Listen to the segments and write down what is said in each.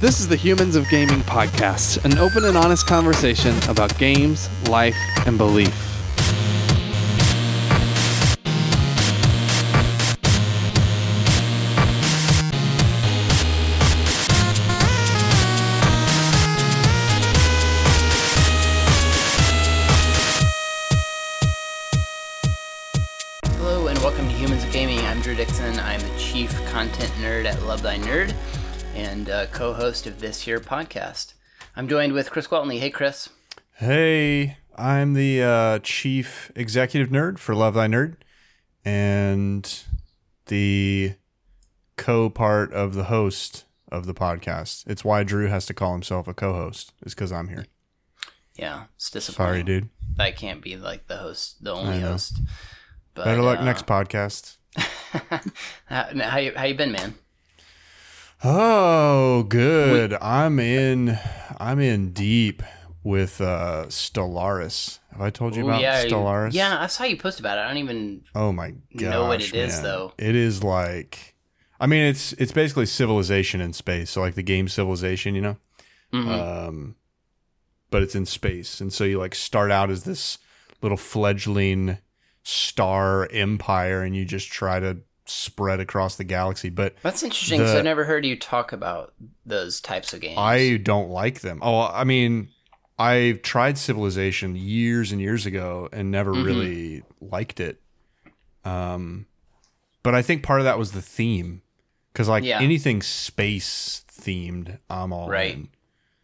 This is the Humans of Gaming podcast, an open and honest conversation about games, life, and belief. Hello and welcome to Humans of Gaming. I'm Drew Dixon. I'm the chief content nerd at Love Thy Nerd and uh, co-host of this here podcast. I'm joined with Chris Gwaltney. Hey, Chris. Hey, I'm the uh, chief executive nerd for Love Thy Nerd and the co part of the host of the podcast. It's why Drew has to call himself a co host, is because I'm here. Yeah, it's disappointing. Sorry, dude. I can't be like the host, the only host. But, Better luck uh, next podcast. how, how you how you been, man? Oh, good. I'm in. I'm in deep with uh, Stellaris. Have I told you Ooh, about yeah, you- Stellaris? Yeah, I saw you post about it. I don't even. Oh my gosh, know what it is, man. though. It is like, I mean, it's it's basically civilization in space. So like the game Civilization, you know. Mhm. Um, but it's in space, and so you like start out as this little fledgling star empire, and you just try to spread across the galaxy. But That's interesting because I've never heard you talk about those types of games. I don't like them. Oh, I mean, I tried Civilization years and years ago and never Mhm. really liked it. Um, but I think part of that was the theme, because like Yeah. anything space themed, I'm all Right. in.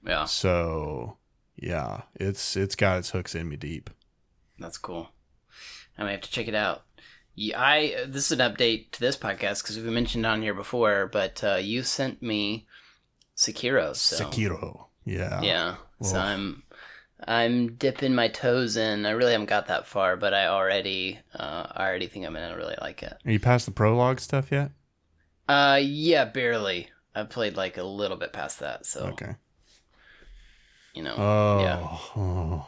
yeah, So yeah, it's it's got its hooks in me deep. that's cool. I may have to check it out. Yeah, I this is an update to this podcast because we mentioned on here before, but uh, you sent me Sekiro. So Sekiro. Yeah. yeah, so I'm I'm dipping my toes in. I really haven't got that far, but I already uh, I already think I'm gonna really like it. Are you past the prologue stuff yet? Uh, yeah, barely. I played like a little bit past that, so Okay. you know, Oh. yeah. oh.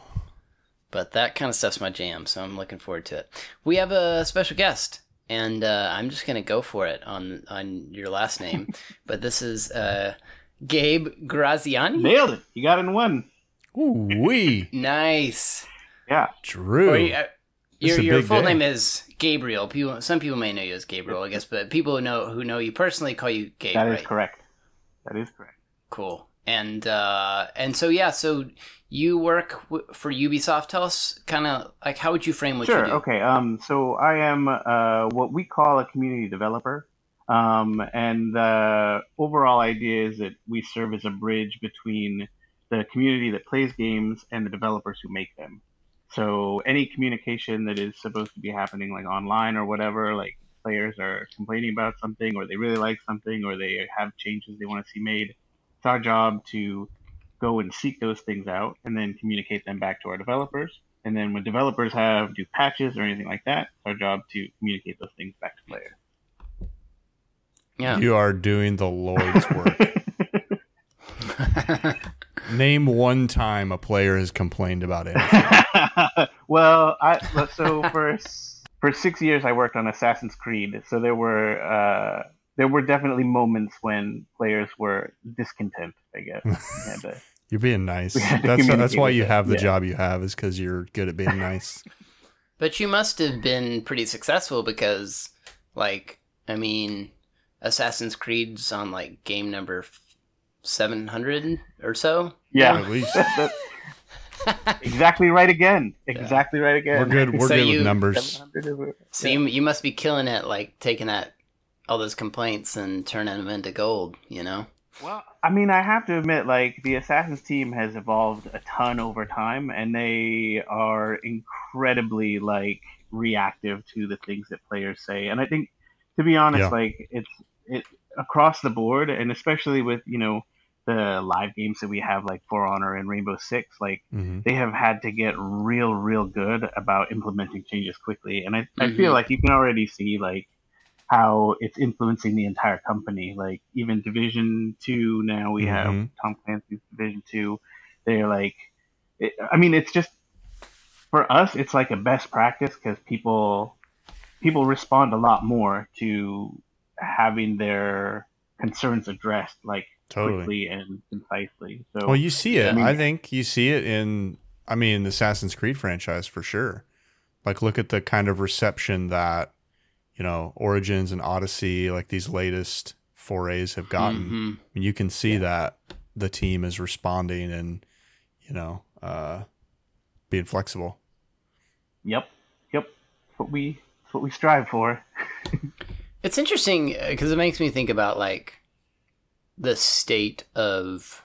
But that kind of stuff's my jam, so I'm looking forward to it. We have a special guest, and uh, I'm just gonna go for it on on your last name, but this is uh, Gabe Graziani. Nailed it. You got it in one. Ooh wee, Nice. Yeah. Drew. Or, uh, your your full day. name is Gabriel. People, some people may know you as Gabriel, I guess, but people who know who know you personally call you Gabe. That is right? correct. That is correct. Cool. And uh, and so yeah, so you work w- for Ubisoft. Tell us kind of like how would you frame what sure. you do? Sure. Okay. Um. So I am uh, what we call a community developer. Um, and the overall idea is that we serve as a bridge between the community that plays games and the developers who make them. So any communication that is supposed to be happening like online or whatever, like players are complaining about something or they really like something or they have changes they want to see made, it's our job to go and seek those things out and then communicate them back to our developers. And then when developers have do patches or anything like that, it's our job to communicate those things back to players. Yeah. You are doing the Lord's work. Name one time a player has complained about it. well, I so for for six years I worked on Assassin's Creed, so there were uh, there were definitely moments when players were discontent. I guess. To- You're being nice. We had to That's that's why you have the yeah. job you have is because you're good at being nice. But you must have been pretty successful because, like, I mean, Assassin's Creed's on like game number seven hundred or so. yeah, At least exactly right again. Exactly right again. we're good. We're So good you- with numbers. 700 is it? So you, you must be killing it, like taking that all those complaints and turning them into gold. You know. Well, I mean, I have to admit, like the Assassins team has evolved a ton over time, and they are incredibly like reactive to the things that players say. And I think, to be honest, Yeah. like it's it across the board, and especially with you know the live games that we have, like For Honor and Rainbow Six, like hmm they have had to get real, real good about implementing changes quickly. And I, I Mhm. feel like you can already see like how it's influencing the entire company. Like even Division Two now we have Mhm. Tom Clancy's Division Two. They're like, it, I mean, it's just for us, it's like a best practice because people people respond a lot more to having their concerns addressed like Totally. quickly and concisely. So Well, you see it. Yeah. I think you see it in, I mean, the Assassin's Creed franchise for sure. Like, look at the kind of reception that, you know, Origins and Odyssey, like these latest forays have gotten. Mhm. And you can see that the team is responding and, you know, uh, being flexible. yep, yep, that's what we that's what we strive for. It's interesting because it makes me think about like the state of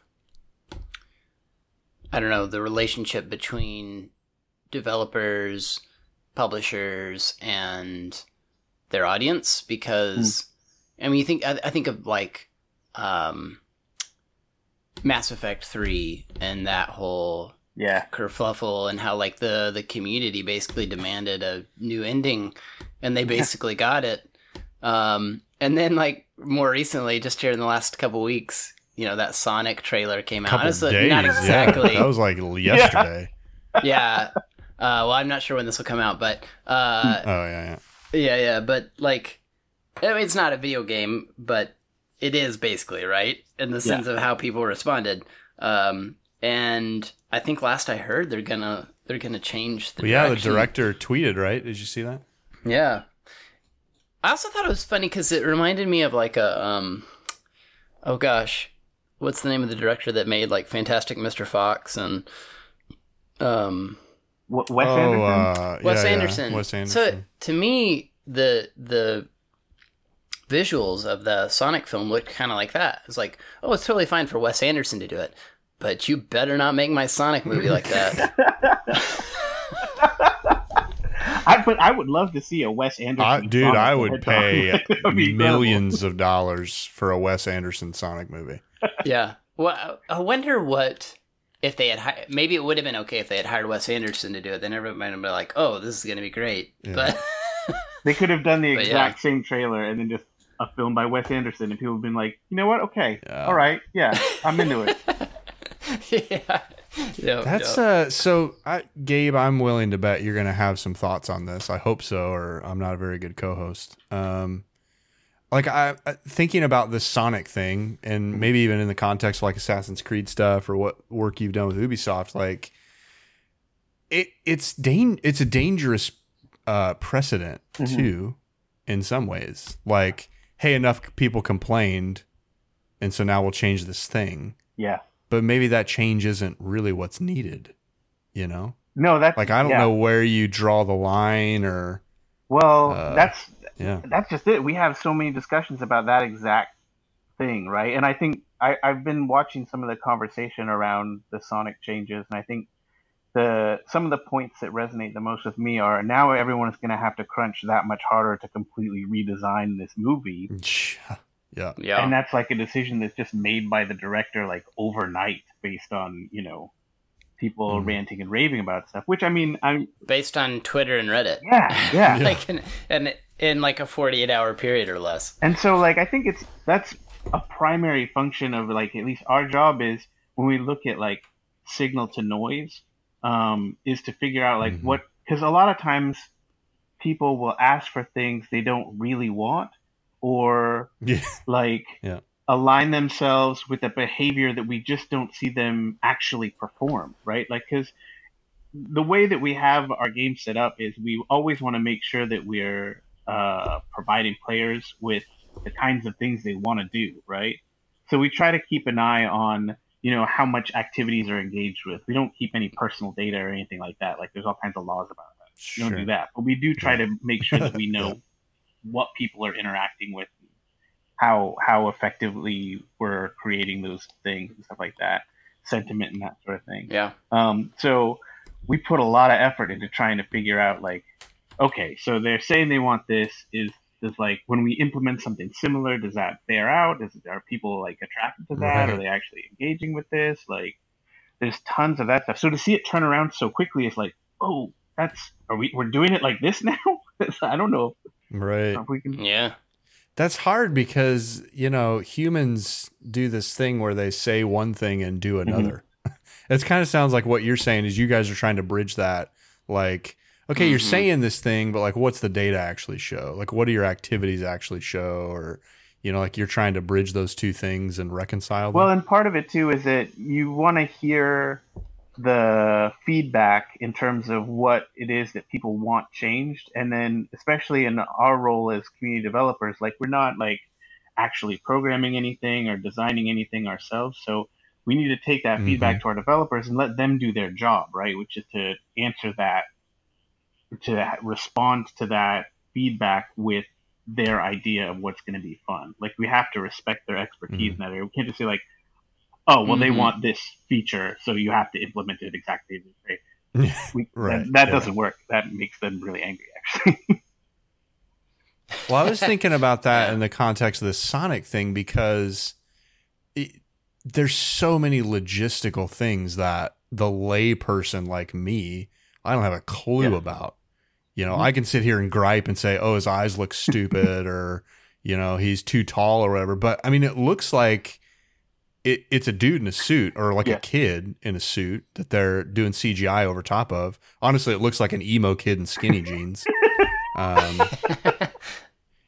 I don't know the relationship between developers, publishers, and their audience. Because I mean, you think I, I think of like um, Mass Effect Three and that whole Yeah, kerfluffle and how like the the community basically demanded a new ending and they basically got it um and then like more recently just here in the last couple weeks you know that sonic trailer came out Couple It's, uh, days. not Yeah. exactly That was like yesterday. yeah uh well i'm not sure when this will come out but uh Oh, yeah, yeah. Yeah yeah but like I mean, it's not a video game but it is basically right? In the sense of how people responded. Um and i think last i heard they're gonna they're gonna change the Well, yeah, the director tweeted, right? Did you see that? yeah. I also thought it was funny because it reminded me of like a um oh gosh what's the name of the director that made like fantastic mr fox and um Wes oh, Anderson. Uh, Wes yeah, yeah. Anderson. Wes So to me, the the visuals of the Sonic film looked kind of like that. It's like, oh, it's totally fine for Wes Anderson to do it, but you better not make my Sonic movie like that. I but I would love to see a Wes Anderson. I, dude, Sonic I would pay That'd be incredible. millions of dollars for a Wes Anderson Sonic movie. yeah. Well, I wonder what if they had hi- maybe it would have been okay if they had hired Wes Anderson to do it. Then everyone might have been like, oh, this is going to be great. Yeah. But They could have done the But exact same trailer and then just a film by Wes Anderson, and people have been like, you know what? Okay, Yeah. all right, yeah, I'm into it. yeah. Yep, That's yep. uh so I, Gabe, I'm willing to bet you're gonna have some thoughts on this. I hope so, or I'm not a very good co-host. Um, like I I- thinking about this Sonic thing, and maybe even in the context of like Assassin's Creed stuff or what work you've done with Ubisoft, like it it's dan- it's a dangerous uh precedent Mhm. too, in some ways. Like, hey, enough people complained, and so now we'll change this thing Yeah. but maybe that change isn't really what's needed you know No, that's like i don't yeah. know where you draw the line or Well, Uh, that's yeah that's just it. We have so many discussions about that exact thing, right? And I think I, I've been watching some of the conversation around the Sonic changes, and I think the some of the points that resonate the most with me are now everyone is going to have to crunch that much harder to completely redesign this movie, yeah yeah. and that's like a decision that's just made by the director like overnight based on you know people Mhm. ranting and raving about stuff. Which I mean, I'm Based on Twitter and Reddit. yeah, yeah. like in, in in like a 48 hour period or less. And so like I think it's that's a primary function of like at least our job is when we look at like signal to noise um, is to figure out like Mhm. what because a lot of times people will ask for things they don't really want or yeah like Yeah. Align themselves with a behavior that we just don't see them actually perform right? Like because the way that we have our game set up is we always want to make sure that we're uh, providing players with the kinds of things they want to do right? So we try to keep an eye on you know how much activities are engaged with. We don't keep any personal data or anything like that. Like there's all kinds of laws about that. We don't do that. But we do try to make sure that we know what people are interacting with how how effectively we're creating those things and stuff like that sentiment and that sort of thing. Yeah. um, so we put a lot of effort into trying to figure out like okay so they're saying they want this. Is is like when we implement something similar does that bear out? Is are people like attracted to that? Right. are they actually engaging with this? Like there's tons of that stuff. So to see it turn around so quickly is like oh that's are we we're doing it like this now? I don't know. Right. If we can Yeah. That's hard because you know humans do this thing where they say one thing and do another it kind of sounds like what you're saying is you guys are trying to bridge that like okay you're Mhm. saying this thing but like what's the data actually show like what do your activities actually show or You know, like you're trying to bridge those two things and reconcile them. Well, and part of it too is that you want to hear the feedback in terms of what it is that people want changed, and then especially in our role as community developers, like we're not like actually programming anything or designing anything ourselves, so we need to take that Mhm. feedback to our developers and let them do their job, right? Which is to answer that, to respond to that feedback with their idea of what's going to be fun. Like we have to respect their expertise in that area. We can't just say like, "Oh, well, they Mhm. want this feature, so you have to implement it exactly this way." We, Right, That, that yeah. doesn't work. That makes them really angry, actually. Well, I was thinking about that Yeah. in the context of the Sonic thing because it, there's so many logistical things that the layperson like me, I don't have a clue Yeah. about. You know, I can sit here and gripe and say, "Oh, his eyes look stupid," or you know, he's too tall or whatever. But I mean, it looks like it, it's a dude in a suit or like Yeah. a kid in a suit that they're doing CGI over top of. Honestly, it looks like an emo kid in skinny jeans. Um,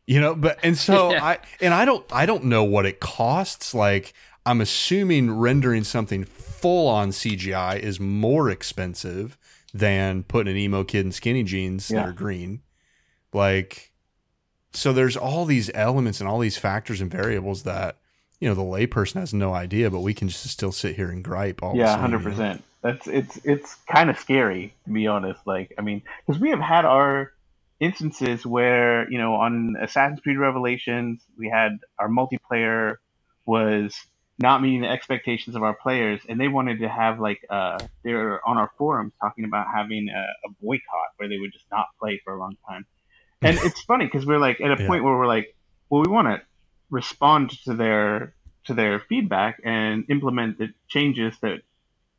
you know but and so Yeah. i and i don't i don't know what it costs like i'm assuming rendering something full on cgi is more expensive than putting an emo kid in skinny jeans that are green like so there's all these elements and all these factors and variables that you know the layperson has no idea but we can just still sit here and gripe all the yeah, hundred percent. That's it's it's kind of scary to be honest. Like, I mean, because we have had our instances where you know on Assassin's Creed Revelations we had our multiplayer was not meeting the expectations of our players, and they wanted to have like uh they're on our forums talking about having a, a boycott where they would just not play for a long time. And it's funny because we're like at a Yeah. point where we're like, well, we want to respond to their to their feedback and implement the changes that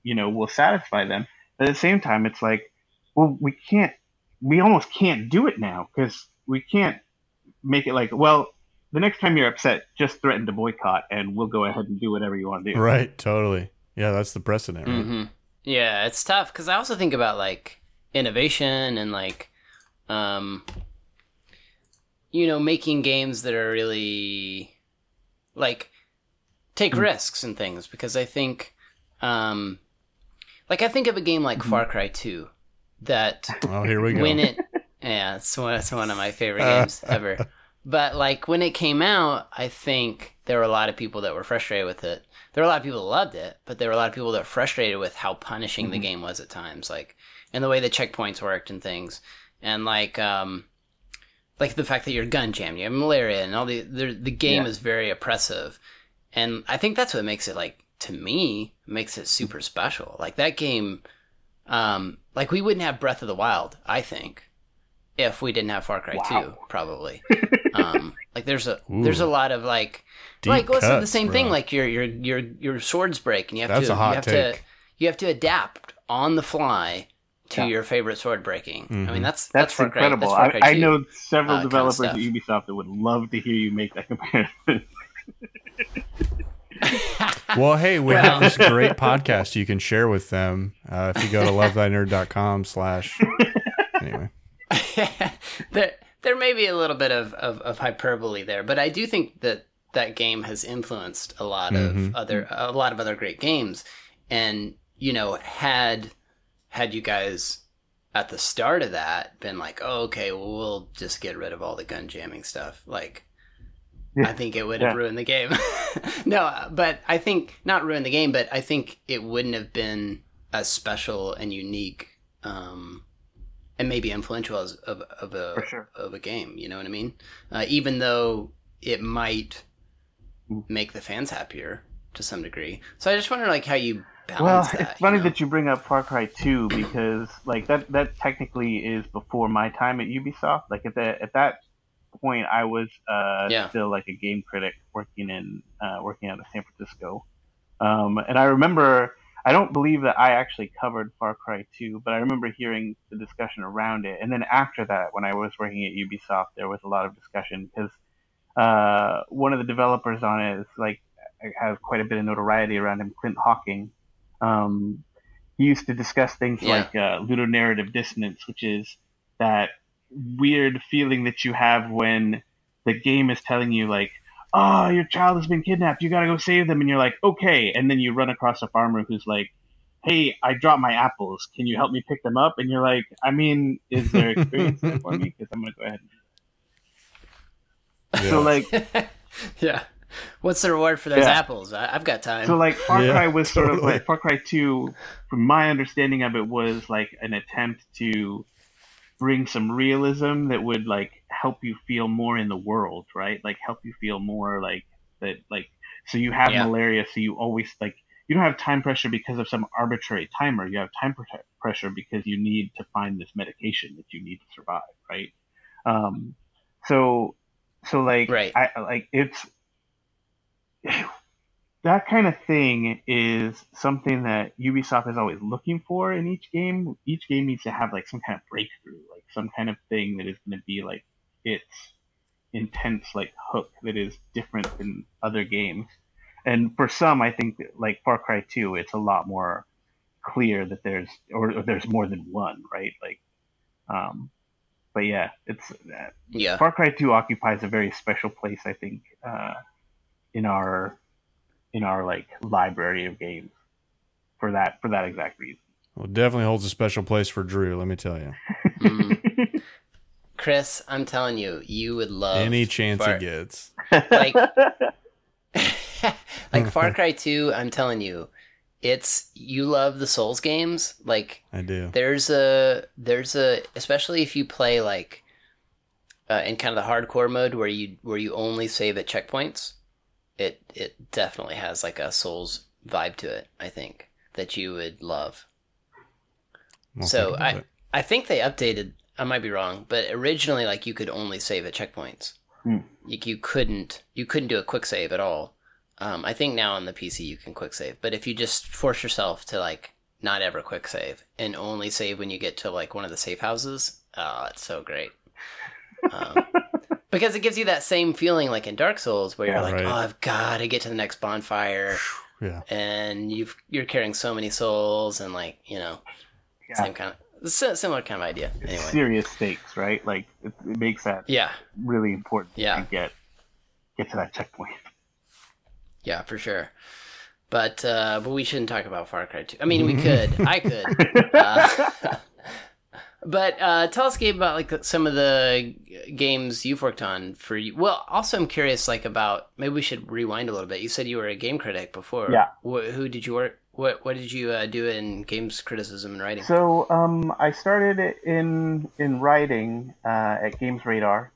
you know will satisfy them. But at the same time, it's like, well, we can't, we almost can't do it now because we can't make it like, well, the next time you're upset, just threaten to boycott, and we'll go ahead and do whatever you want to do. right totally yeah that's the precedent right? hmm Yeah, it's tough because I also think about like innovation and like, um, you know, making games that are really like take Mm. risks and things because I think, um, like I think of a game like Far Cry Two that oh here we go. when it yeah it's one, it's one of my favorite games ever. But like when it came out i think there were a lot of people that were frustrated with it. There were a lot of people that loved it but there were a lot of people that were frustrated with how punishing the game was at times like and the way the checkpoints worked and things. And like um like the fact that you're gun jammed you have malaria and all the the, the game Yeah. is very oppressive and i think that's what makes it like to me makes it super special like that game um, like we wouldn't have Breath of the Wild, I think, if we didn't have Far Cry Wow. Two, probably. um, like there's a Ooh. there's a lot of like Deep like well, it's the cuts, same thing. Like your your your your swords break, and you have That's to a hot you have take. to you have to adapt on the fly to Yeah. your favorite sword breaking. I Mhm. mean that's That's, Far Cry- incredible. Far Cry I, I know several uh, kinda developers at. Ubisoft that would love to hear you make that comparison. Well, hey, we Well- have this great podcast you can share with them uh, if you go to lovethynerd.com slash. Anyway, there there may be a little bit of, of, of hyperbole there, but I do think that that game has influenced a lot of other a lot of other great games. And you know, had had you guys at the start of that been like, oh, okay, well, we'll just get rid of all the gun jamming stuff, like. Yeah. I think it would have Yeah. ruined the game. no, but I think not ruined the game, but I think it wouldn't have been as special and unique um, and maybe influential as of, of a sure. of a game. You know what I mean? Uh, even though it might Mm. make the fans happier to some degree. So I just wonder, like, how you Well, that. it's funny you know? that you bring up Far Cry 2 because like that that technically is before my time at Ubisoft. Like at that at that point, I was uh, Yeah. still like a game critic working in uh, working out of San Francisco. Um, and I remember I don't believe that I actually covered Far Cry 2, but I remember hearing the discussion around it. And then after that, when I was working at Ubisoft, there was a lot of discussion because uh, one of the developers on it is like has quite a bit of notoriety around him, Clint Hocking. Um, he used to discuss things Yeah. like uh, ludonarrative dissonance, which is that weird feeling that you have when the game is telling you like, "Oh, your child has been kidnapped. You gotta go save them." And you're like, "Okay." And then you run across a farmer who's like, "Hey, I dropped my apples. Can you help me pick them up?" And you're like, "I mean, is there experience there for me? Because I'm gonna go ahead." And Yeah. So like, yeah. What's the reward for those Yeah. apples? I, I've got time. so like Far Yeah, Cry was sort of like Far Cry Two. From my understanding of it, was like an attempt to bring some realism that would like help you feel more in the world, right? Like help you feel more like that, like so you have Yeah. malaria, so you always like you don't have time pressure because of some arbitrary timer. You have time pre- pressure because you need to find this medication that you need to survive, right? Um, so so like Right. I like it's that kind of thing is something that Ubisoft is always looking for in each game. Each game needs to have like some kind of breakthrough, like some kind of thing that is going to be like its intense like hook that is different than other games. And for some, I think that, like Far Cry 2, it's a lot more clear that there's or, or there's more than one, right? Like, um, but yeah, it's uh, yeah. Far Cry 2 occupies a very special place, I think, uh, in our in our like library of games for that for that exact reason. Well, definitely holds a special place for Drew. Let me tell you. Mm. Chris, I'm telling you, you would love Any chance Far- he gets. like like Far Cry 2, I'm telling you, it's you love the Souls games. Like I do. there's a there's a especially if you play like uh, in kind of the hardcore mode where you where you only save at checkpoints. It it definitely has like a Souls vibe to it. I think that you would love. I'll so I it. I think they updated. I might be wrong, but originally like you could only save at checkpoints. Hmm. You, you couldn't you couldn't do a quick save at all. Um, I think now on the PC you can quick save, but if you just force yourself to like not ever quick save and only save when you get to like one of the safe houses, oh, it's so great. Um, because it gives you that same feeling like in Dark Souls where you're Yeah, like, right. oh, I've got to get to the next bonfire, yeah. and you've you're carrying so many souls and like you know Yeah. same kind of similar kind of idea. Anyway, serious stakes, right? Like it, it makes that yeah, really important Yeah. to get get to that checkpoint. yeah, for sure. But uh, but we shouldn't talk about Far Cry 2. I mean, we could. I could. Uh, but uh, tell us, Gabe, about like some of the games you've worked on for you. Well, also, I'm curious, like about maybe we should rewind a little bit. You said you were a game critic before. Yeah. Wh- who did you work? What What did you uh, do in games criticism and writing? So um, I started in in writing uh, at Games Radar,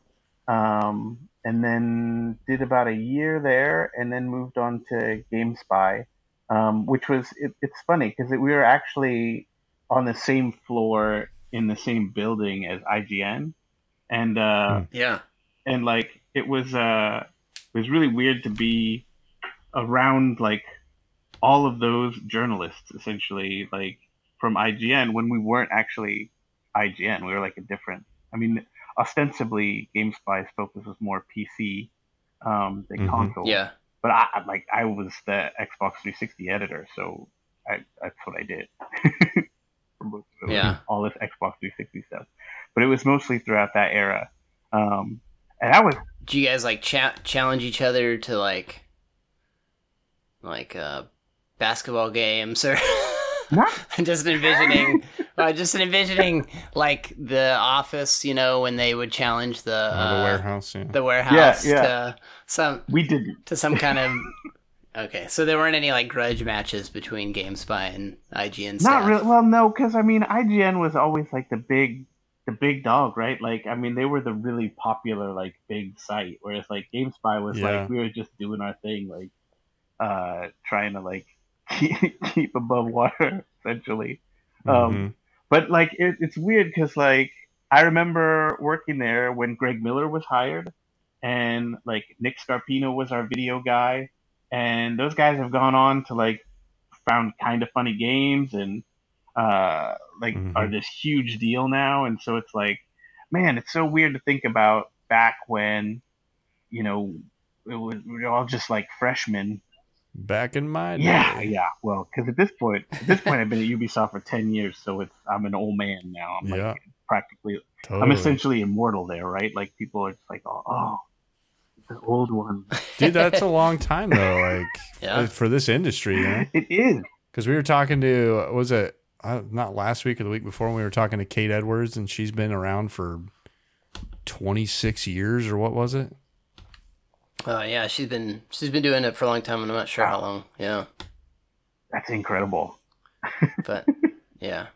um, and then did about a year there, and then moved on to GameSpy, um, which was it, it's funny because we were actually on the same floor in the same building as IGN, and uh, yeah. and like it was uh it was really weird to be around like all of those journalists essentially like from IGN when we weren't actually IGN we were like a different I mean ostensibly GameSpy's focus was more PC um than Mhm. console Yeah. but I I- like I was the Xbox 360 editor so I that's what I did For most of it, Yeah. all this Xbox 360 stuff but it was mostly throughout that era um and I was Do you guys like cha- challenge each other to like like uh basketball games or Not I'm just envisioning uh, just envisioning like the office, you know, when they would challenge the Or uh, the warehouse. Yeah. the warehouse Yeah, yeah. to some we didn't. to some kind of Okay, so there weren't any like grudge matches between GameSpy and IGN staff. Not really. Well, no, because I mean, IGN was always like the big, the big dog, right? Like, I mean, they were the really popular, like, big site. Whereas, like, GameSpy was Yeah. like we were just doing our thing, like, uh, trying to like keep, keep above water, essentially. Um, Mhm. But like, it, it's weird because like I remember working there when Greg Miller was hired, and like Nick Scarpino was our video guy, and those guys have gone on to like found kind of funny games and uh like Mhm. are this huge deal now, and so it's like, man, it's so weird to think about back when, you know, it was we were all just like freshmen Back in my day. yeah, yeah. Well, because at this point, at this point, I've been at Ubisoft for ten years, so it's I'm an old man now. I'm like Yeah. practically, Totally. I'm essentially immortal there, right? Like people are just like, oh, oh The old one. Dude, that's a long time though. Like Yeah. for this industry, you know. It is. Because we were talking to was it uh, not last week or the week before we were talking to Kate Edwards and she's been around for twenty six years or what was it? Oh yeah, she's been she's been doing it for a long time, and I'm not sure how long. Yeah, That's incredible. but yeah,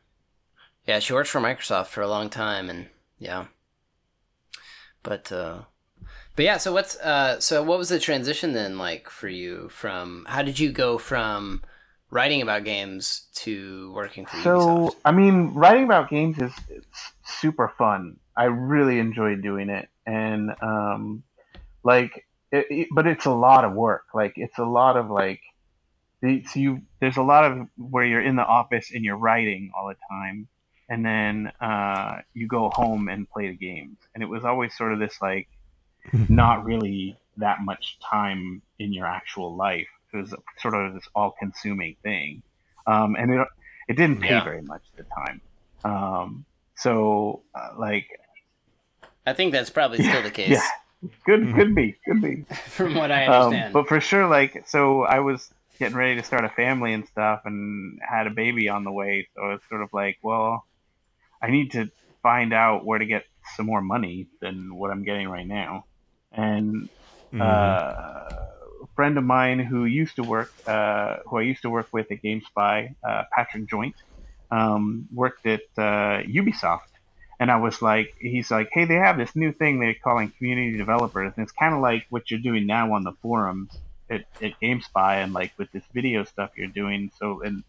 yeah, she worked for Microsoft for a long time, and yeah, but uh, but yeah. So what's uh, so what was the transition then like for you from how did you go from writing about games to working for So, Ubisoft? I mean, writing about games is it's super fun. I really enjoy doing it, and um, like, it, it- but it's a lot of work. Like, it's a lot of like, the, so you there's a lot of where you're in the office and you're writing all the time, and then uh, you go home and play the games, and it was always sort of this like, not really that much time in your actual life. It was sort of this all-consuming thing, um, and it it didn't pay Yeah. very much at the time. Um, so uh, like, I think that's probably still the case, yeah, could could be, could be. from what I Um, understand. but for sure, like, so I was getting ready to start a family and stuff, and had a baby on the way. So it's sort of like, well, I need to find out where to get some more money than what I'm getting right now. And Mhm. uh, a friend of mine who used to work, uh, who I used to work with at GameSpy, uh, Patrick Joynt, um, worked at uh, Ubisoft. And I was like, he's like, hey, they have this new thing they're calling community developers, and it's kind of like what you're doing now on the forums at, at GameSpy, and like with this video stuff you're doing. So, and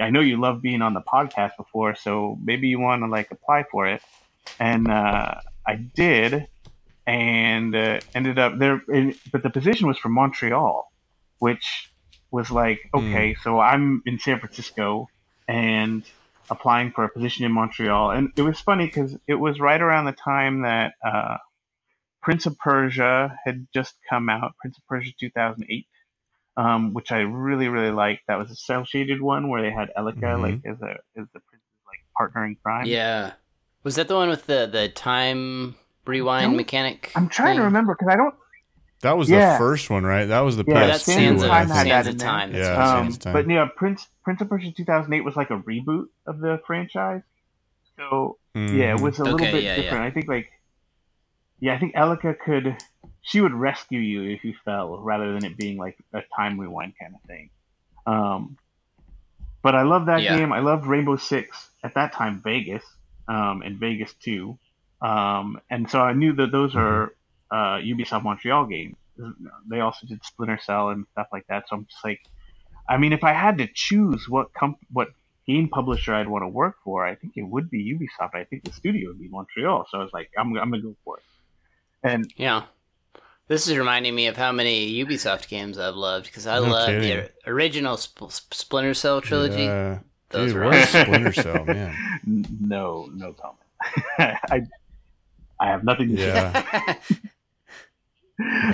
I know you love being on the podcast before, so maybe you want to like apply for it. And uh, I did, and uh, ended up there. In, but the position was from Montreal, which was like, okay, so I'm in San Francisco and applying for a position in Montreal. And it was funny because it was right around the time that uh, Prince of Persia had just come out, Prince of Persia 2008. Um, which I really, really liked. That was a cel shaded one where they had Elika Mhm. like as a as the prince's like partner in crime. yeah, was that the one with the the time rewind Don't- mechanic? I'm trying to remember because I don't That was Yeah. the first one, right? That was the Yeah, Yeah, PS2 that's Sands Sands of of, one, I Time had think. Sands that of. Time. Yeah, Um, Sands of Time. but yeah, Prince Prince of Persia 2008 was like a reboot of the franchise. So yeah, it was a little Okay, bit yeah, different. yeah. I think like yeah, I think Elika could she would rescue you if you fell rather than it being like a time rewind kind of thing. Um, but I love that Yeah. game. I loved Rainbow Six at that time, Vegas, um, and Vegas Two, um, and so I knew that those are uh, Ubisoft Montreal games. They also did Splinter Cell and stuff like that. So I'm just like, I mean, if I had to choose what comp- what game publisher I'd want to work for, I think it would be Ubisoft. I think the studio would be Montreal. So I was like, I'm, I'm gonna go for it. And Yeah. This is reminding me of how many Ubisoft games I've loved because I No love the original Sp- Splinter Cell trilogy. Yeah. Those Dude, were. Splinter Cell, man? no, no comment. I, I have nothing to say.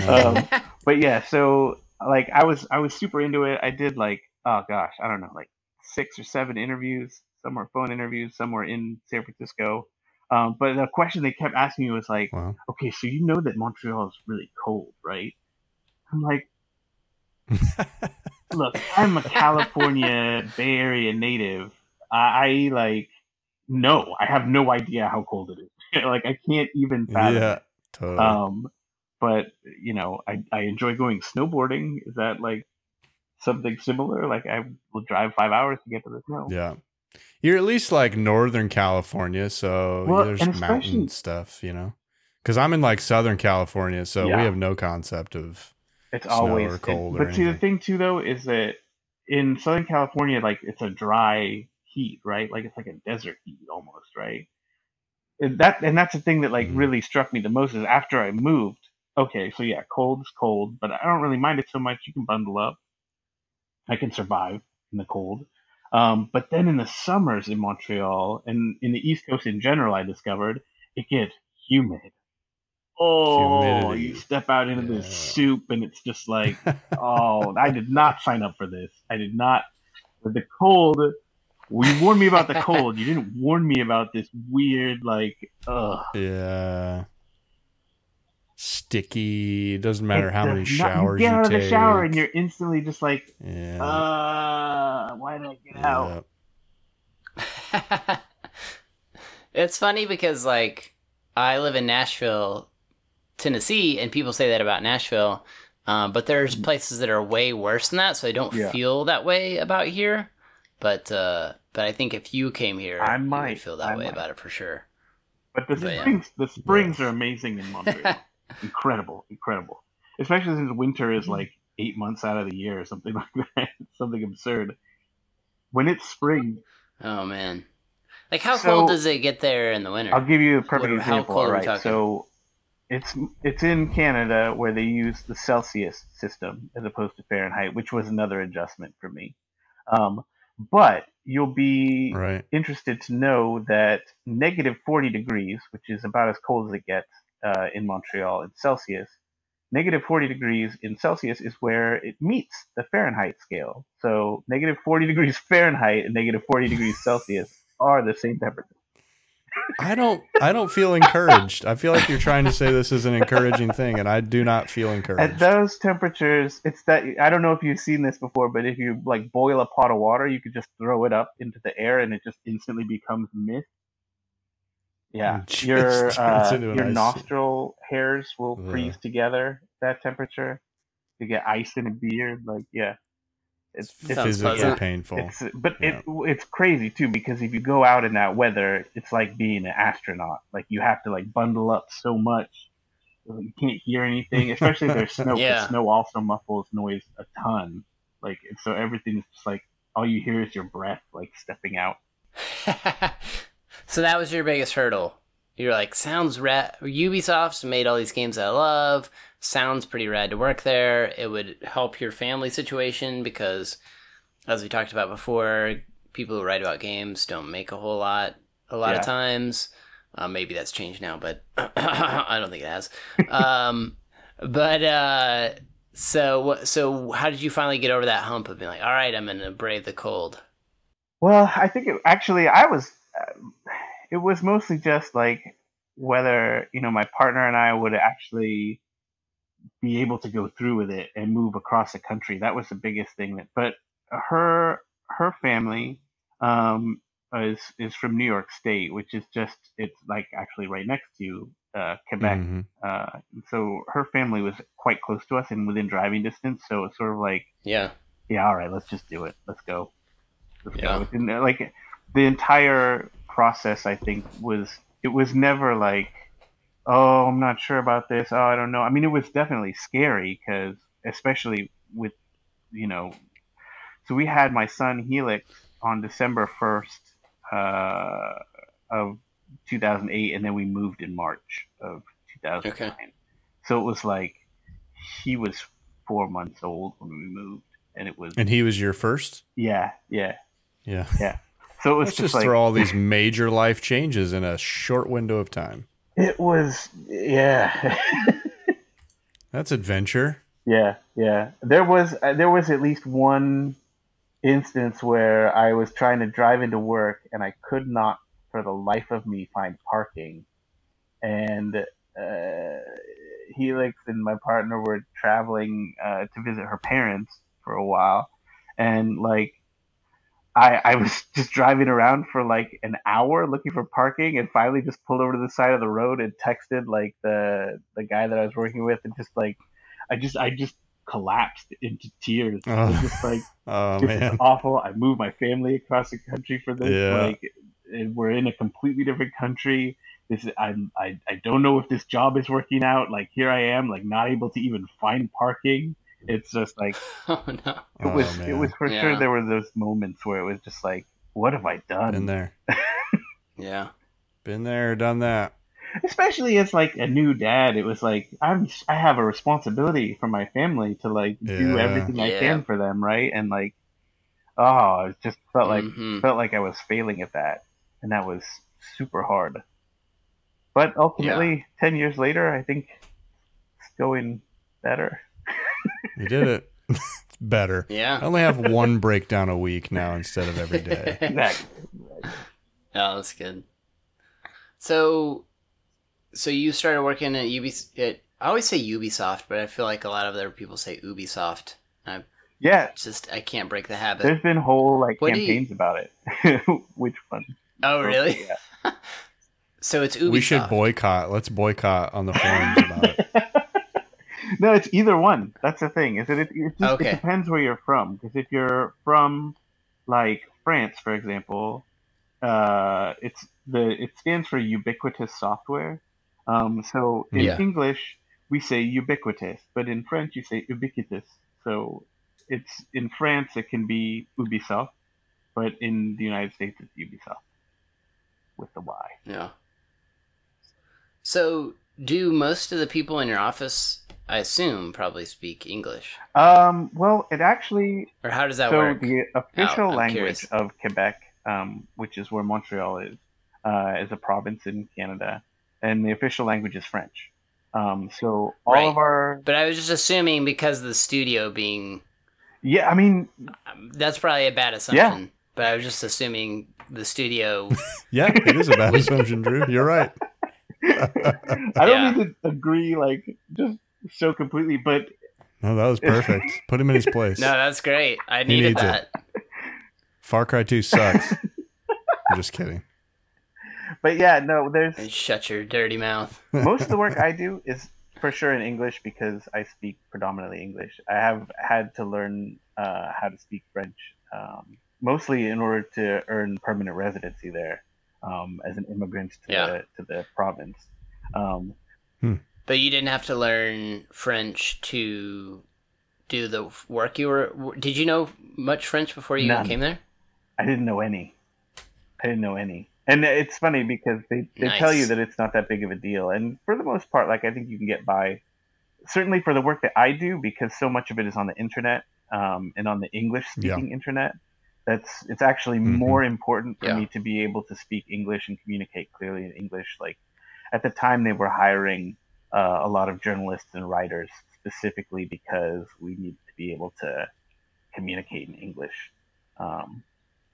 Um, but yeah, so like I was I was super into it. I did like oh gosh, I don't know, like six or seven interviews. Some were phone interviews, some were in San Francisco. Um, but the question they kept asking me was like, Wow. okay, so you know that Montreal is really cold, right? I'm like, look, I'm a California Bay Area native. I, I like no, I have no idea how cold it is. Like I can't even fathom yeah, totally. Um, but you know, I I enjoy going snowboarding. Is that like something similar? Like I will drive five hours to get to the snow. yeah. You're at least like Northern California, so Well, there's mountain stuff, you know? Because I'm in like Southern California, so Yeah. we have no concept of. It's always or it- cold or but see, the thing too, though, is that in Southern California, like it's a dry heat, right? Like it's like a desert heat almost, right? And that and that's the thing that like Mhm. really struck me the most is after I moved. Okay, so yeah, cold is cold, but I don't really mind it so much. You can bundle up. I can survive in the cold. Um, but then in the summers in Montreal and in the East Coast in general, I discovered it gets humid. Oh, Humidity. you step out into Yeah. this soup and it's just like, oh, I did not sign up for this. I did not. But the cold, you warned me about the cold. You didn't warn me about this weird, like, ugh. Yeah. sticky. It doesn't matter It how many not- showers you you, get out of take. the shower and you're instantly just like, yeah. uh, why did I get out? it's funny because like I live in Nashville, Tennessee, and people say that about Nashville, um, but there's places that are way worse than that, so I don't Yeah. feel that way about here. But uh, but I think if you came here, I you would might, feel that I way might. about it for sure. But the But yeah. springs, the springs are amazing in Montreal. incredible, incredible. Especially since winter is like eight months out of the year or something like that. Something absurd. When it's spring, Oh man, like how So- cold does it get there in the winter? I'll give you a perfect What- how example. cold All right, so it's it's in Canada where they use the Celsius system as opposed to Fahrenheit, which was another adjustment for me. Um, but you'll be Right. interested to know that negative 40 degrees, which is about as cold as it gets uh, in Montreal in Celsius, negative 40 degrees in Celsius is where it meets the Fahrenheit scale. So negative 40 degrees Fahrenheit and negative 40 degrees Celsius are the same temperature. I don't I don't feel encouraged. I feel like you're trying to say this is an encouraging thing and I do not feel encouraged. At those temperatures, it's that I don't know if you've seen this before, but if you like boil a pot of water, you could just throw it up into the air and it just instantly becomes mist. Yeah, It your uh, your ice- nostril hairs will freeze together at that temperature. You get ice in a beard, like yeah, it's it's physically pleasant. painful. it's but it it's crazy too because if you go out in that weather, it's like being an astronaut. Like you have to like bundle up so much. You can't hear anything, especially if there's snow. 'cause Yeah. Snow also muffles noise a ton. Like and so everything's just like all you hear is your breath like stepping out. so that was your biggest hurdle. You're like, sounds rad. Ubisoft's made all these games I love. Sounds pretty rad to work there. It would help your family situation because, as we talked about before, people who write about games don't make a whole lot a lot Yeah. of times. Uh, maybe that's changed now, but I don't think it has. Um, but uh, so so how did you finally get over that hump of being like, all right, I'm gonna brave the cold? Well, I think it, actually I was. It was mostly just like whether you know my partner and I would actually be able to go through with it and move across the country. That was the biggest thing. That, but her her family um, is is from New York State, which is just it's like actually right next to uh, Quebec. Mhm. Uh, so her family was quite close to us and within driving distance. So it's sort of like Yeah. yeah, all right, let's just do it. Let's go. Let's Yeah. go. And, like the entire process, I think was it was never like, oh, I'm not sure about this. Oh, I don't know. I mean, it was definitely scary because, especially with, you know, so we had my son Helix on December first uh, of 2008, and then we moved in March of 2009. So it was like he was four months old when we moved, and it was And he was your first? Yeah, yeah, yeah. Yeah. So it was Let's just, just like throw all these major life changes in a short window of time. it was yeah, That's adventure. yeah, yeah. There was uh, there was at least one instance where I was trying to drive into work and I could not, for the life of me, find parking, and uh, Helix and my partner were traveling uh, to visit her parents for a while, and like. I, I was just driving around for like an hour looking for parking and finally just pulled over to the side of the road and texted like the the guy that I was working with and just like I just I just collapsed into tears. I was Oh. just like Oh this is awful. I moved my family across the country for this. Yeah. Like and we're in a completely different country. This is, I'm I, I don't know if this job is working out. Like here I am, like not able to even find parking. It's just like Oh no. it Oh, was it was for Yeah. sure there were those moments where it was just like, what have I done? Been there. Yeah. Been there, done that. especially as like a new dad it was like i'm i have a responsibility for my family to like do Yeah. everything i can for them right and like oh it just felt like Mhm. felt like i was failing at that and that was super hard but ultimately 10 years later i think it's going better You did it. it's better. Yeah. I only have one breakdown a week now instead of every day. exactly Oh, that's good. So, so you started working at UB at I always say Ubisoft, but I feel like a lot of other people say Ubisoft. I Yeah, just I can't break the habit. there's been whole like What do you- campaigns about it. Which one? oh, really? Yeah. So it's Ubisoft. We should boycott. Let's boycott on the forums about it. No, it's either one. That's the thing. Is it, it, just, Okay. it depends where you're from. Because if you're from like France, for example, uh, it's the it stands for ubiquitous software. Um, so in Yeah. English we say ubiquitous, but in French you say ubiquitous. So it's in France it can be Ubisoft, but in the United States it's Ubisoft with the Y. Yeah. So, do most of the people in your office, I assume, probably speak English, Um, well, it actually or how does that so work? the official Oh, language curious. of Quebec, um, which is where Montreal is, uh, is a province in Canada, and the official language is French. Um, so all Right. of our But I was just assuming because the studio being yeah, I mean um, that's probably a bad assumption. Yeah. But I was just assuming the studio. Yeah, it is a bad assumption, Drew. You're right. I don't Yeah. need to agree like just so completely, but No, that was perfect. Put him in his place. no, that's great. I He needed needs it. that. Far Cry 2 sucks. I'm just kidding. but yeah, no, there's And shut your dirty mouth. most of the work I do is for sure in English because I speak predominantly English. I have had to learn uh, how to speak French, um, mostly in order to earn permanent residency there um, as an immigrant to, Yeah. the, to the province. Um, But you didn't have to learn French to do the work you were. Did you know much French before you None. came there? I didn't know any. I didn't know any. And it's funny because they, they tell you that it's not that big of a deal. And for the most part, like I think you can get by. Certainly for the work that I do, because so much of it is on the internet um, and on the English speaking internet. That's it's actually Mhm. more important for Yeah. me to be able to speak English and communicate clearly in English. Like at the time, they were hiring uh, a lot of journalists and writers specifically because we need to be able to communicate in English. Um,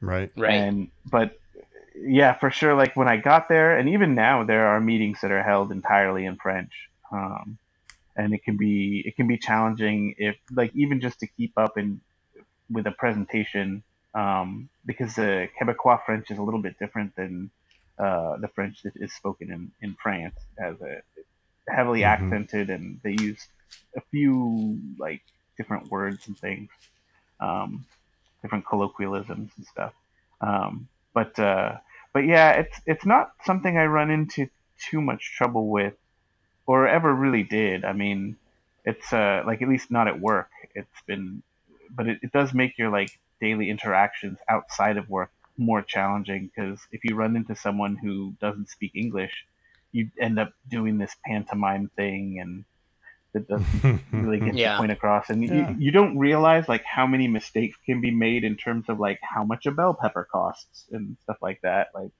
Right. Right. and but yeah, for sure. Like when I got there, and even now, there are meetings that are held entirely in French, um, and it can be it can be challenging if like even just to keep up in with a presentation um, because the Quebecois French is a little bit different than uh, the French that is spoken in in France as a heavily Mhm. accented, and they use a few like different words and things, um, different colloquialisms and stuff. Um, but uh, but yeah, it's it's not something I run into too much trouble with, or ever really did. I mean, it's uh, like at least not at work. It's been, but it, it does make your like daily interactions outside of work more challenging because if you run into someone who doesn't speak English, you end up doing this pantomime thing and that doesn't really get Yeah. the point across and Yeah. you, you don't realize like how many mistakes can be made in terms of like how much a bell pepper costs and stuff like that like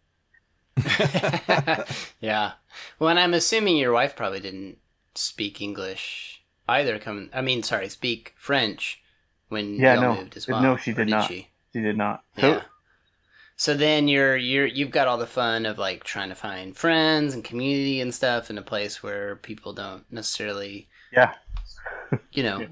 yeah. Well, and I'm assuming your wife probably didn't speak English either. Come, I mean, sorry, speak French when Yeah, no. moved as well. No, she or did not. She? she did not so Yeah. So then you're you're you've got all the fun of like trying to find friends and community and stuff in a place where people don't necessarily, yeah you know, Yeah.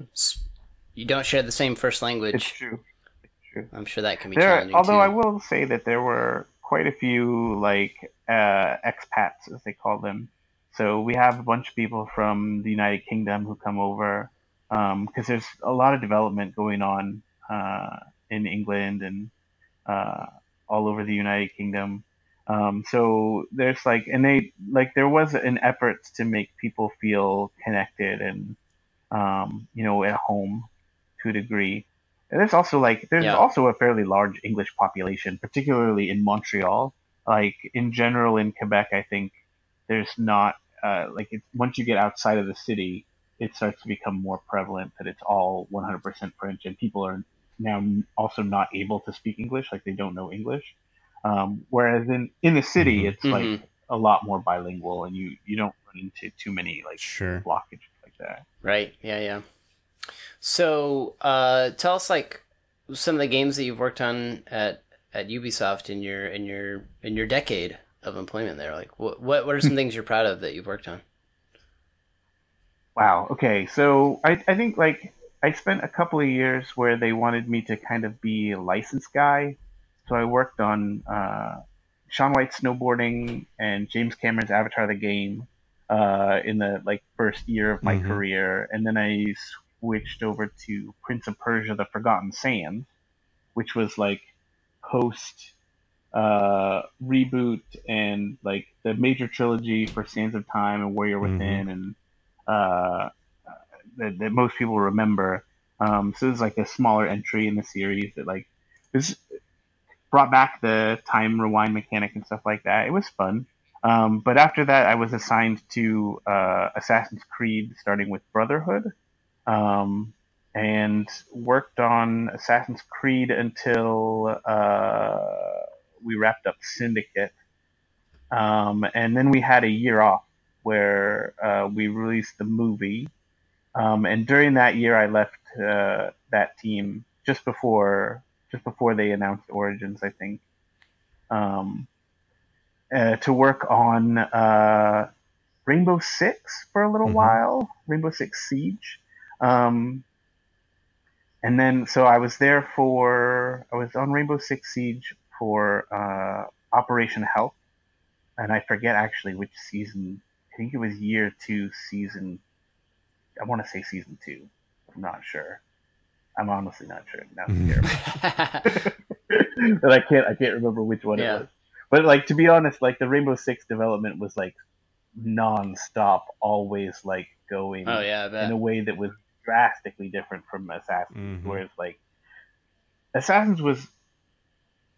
you don't share the same first it's language. true it's true I'm sure that can be there challenging although too. i will say that there were quite a few like uh, expats as they call them so we have a bunch of people from the united kingdom who come over because there's a lot of development going on uh, in england and uh, all over the united kingdom um, so there's like and they like there was an effort to make people feel connected and um, you know at home to a degree and there's also like there's Yeah. also a fairly large English population, particularly in Montreal. Like in general in Quebec, I think there's not uh, like it's, once you get outside of the city, it starts to become more prevalent that it's all 100% French, and people are now also not able to speak English, like they don't know English. Um, whereas in in the city, Mhm. it's like a lot more bilingual, and you you don't run into too many like Sure. blockages like that. Right. Yeah. Yeah. So, uh, tell us like some of the games that you've worked on at at Ubisoft in your in your in your decade of employment there. Like, what what what are some things you're proud of that you've worked on? Wow. Okay. So I, I think like I spent a couple of years where they wanted me to kind of be a licensed guy. So I worked on uh, Shaun White snowboarding and James Cameron's Avatar the game uh, in the like first year of my Mhm. career, and then I switched over to Prince of Persia: The Forgotten Sands, which was like post uh, reboot and like the major trilogy for Sands of Time and Warrior Mhm. Within, and uh, that, that most people remember. Um, so it was like a smaller entry in the series that like this brought back the time rewind mechanic and stuff like that. It was fun. Um, but after that, I was assigned to uh, Assassin's Creed, starting with Brotherhood, um, and worked on Assassin's Creed until uh, we wrapped up Syndicate. Um, and then we had a year off where uh, we released the movie. Um, and during that year, I left uh, that team just before just before they announced Origins, I think, um, uh, to work on uh, Rainbow Six for a little Mhm. while, Rainbow Six Siege. Um, and then, so I was there for, I was on Rainbow Six Siege for uh, Operation Health. And I forget actually which season, think it was year two, season, I want to say season two. I'm not sure. I'm honestly not sure. Now I'm terrible. but I can't I can't remember which one Yeah. it was. But like to be honest, like the Rainbow Six development was like non-stop, always like going oh yeah, in a way that was drastically different from Assassins. Mhm. Whereas like Assassins was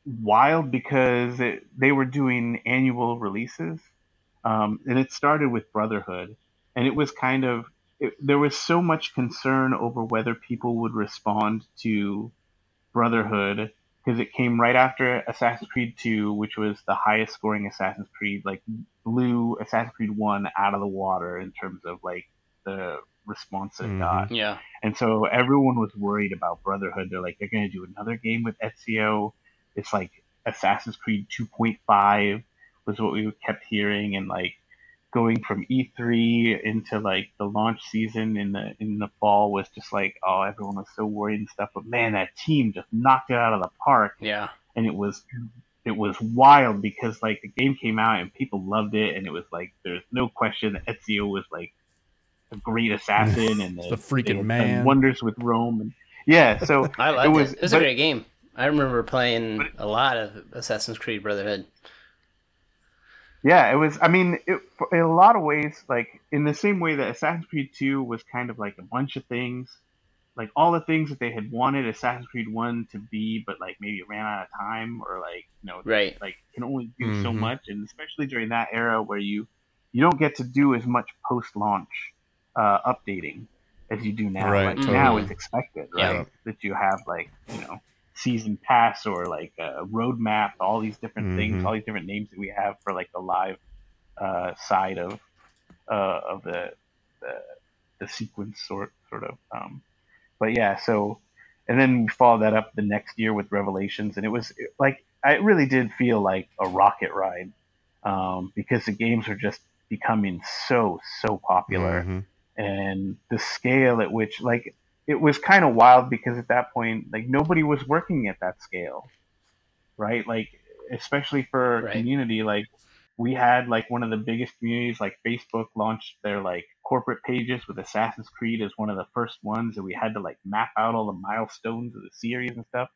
wild because it, they were doing annual releases, um, and it started with Brotherhood, and it was kind of it, there was so much concern over whether people would respond to Brotherhood because it came right after Assassin's Creed 2, which was the highest scoring Assassin's Creed, like blew Assassin's Creed 1 out of the water in terms of like the response it Mhm. got. yeah. And so everyone was worried about Brotherhood. They're like, they're going to do another game with Ezio. It's like Assassin's Creed 2.5 was what we kept hearing, and like going from E3 into like the launch season in the in the fall was just like, oh, everyone was so worried and stuff. But man, that team just knocked it out of the park Yeah. and it was it was wild because like the game came out and people loved it and it was like there's no question that Ezio was like a great assassin and The that freaking they had man. wonders with Rome and yeah so I liked it. was- It was, a great game. I remember playing a lot of Assassin's Creed Brotherhood. Yeah it was I mean it, in a lot of ways like in the same way that Assassin's Creed 2 was kind of like a bunch of things like all the things that they had wanted Assassin's Creed 1 to be but like maybe it ran out of time or like you know Right. like can only do so Mhm. much and especially during that era where you you don't get to do as much post launch uh, updating as you do now Right, like totally. now it's expected right Yeah. that you have like you know season pass or like a roadmap all these different things Mhm. all these different names that we have for like the live uh, side of uh, of the, the the sequence sort sort of um, but yeah so and then we followed that up the next year with revelations and it was like i really did feel like a rocket ride um, because the games were just becoming so so popular Mhm. and the scale at which like it was kind of wild because at that point like nobody was working at that scale right like especially for Right. community like we had like one of the biggest communities like facebook launched their like corporate pages with assassin's creed as one of the first ones and we had to like map out all the milestones of the series and stuff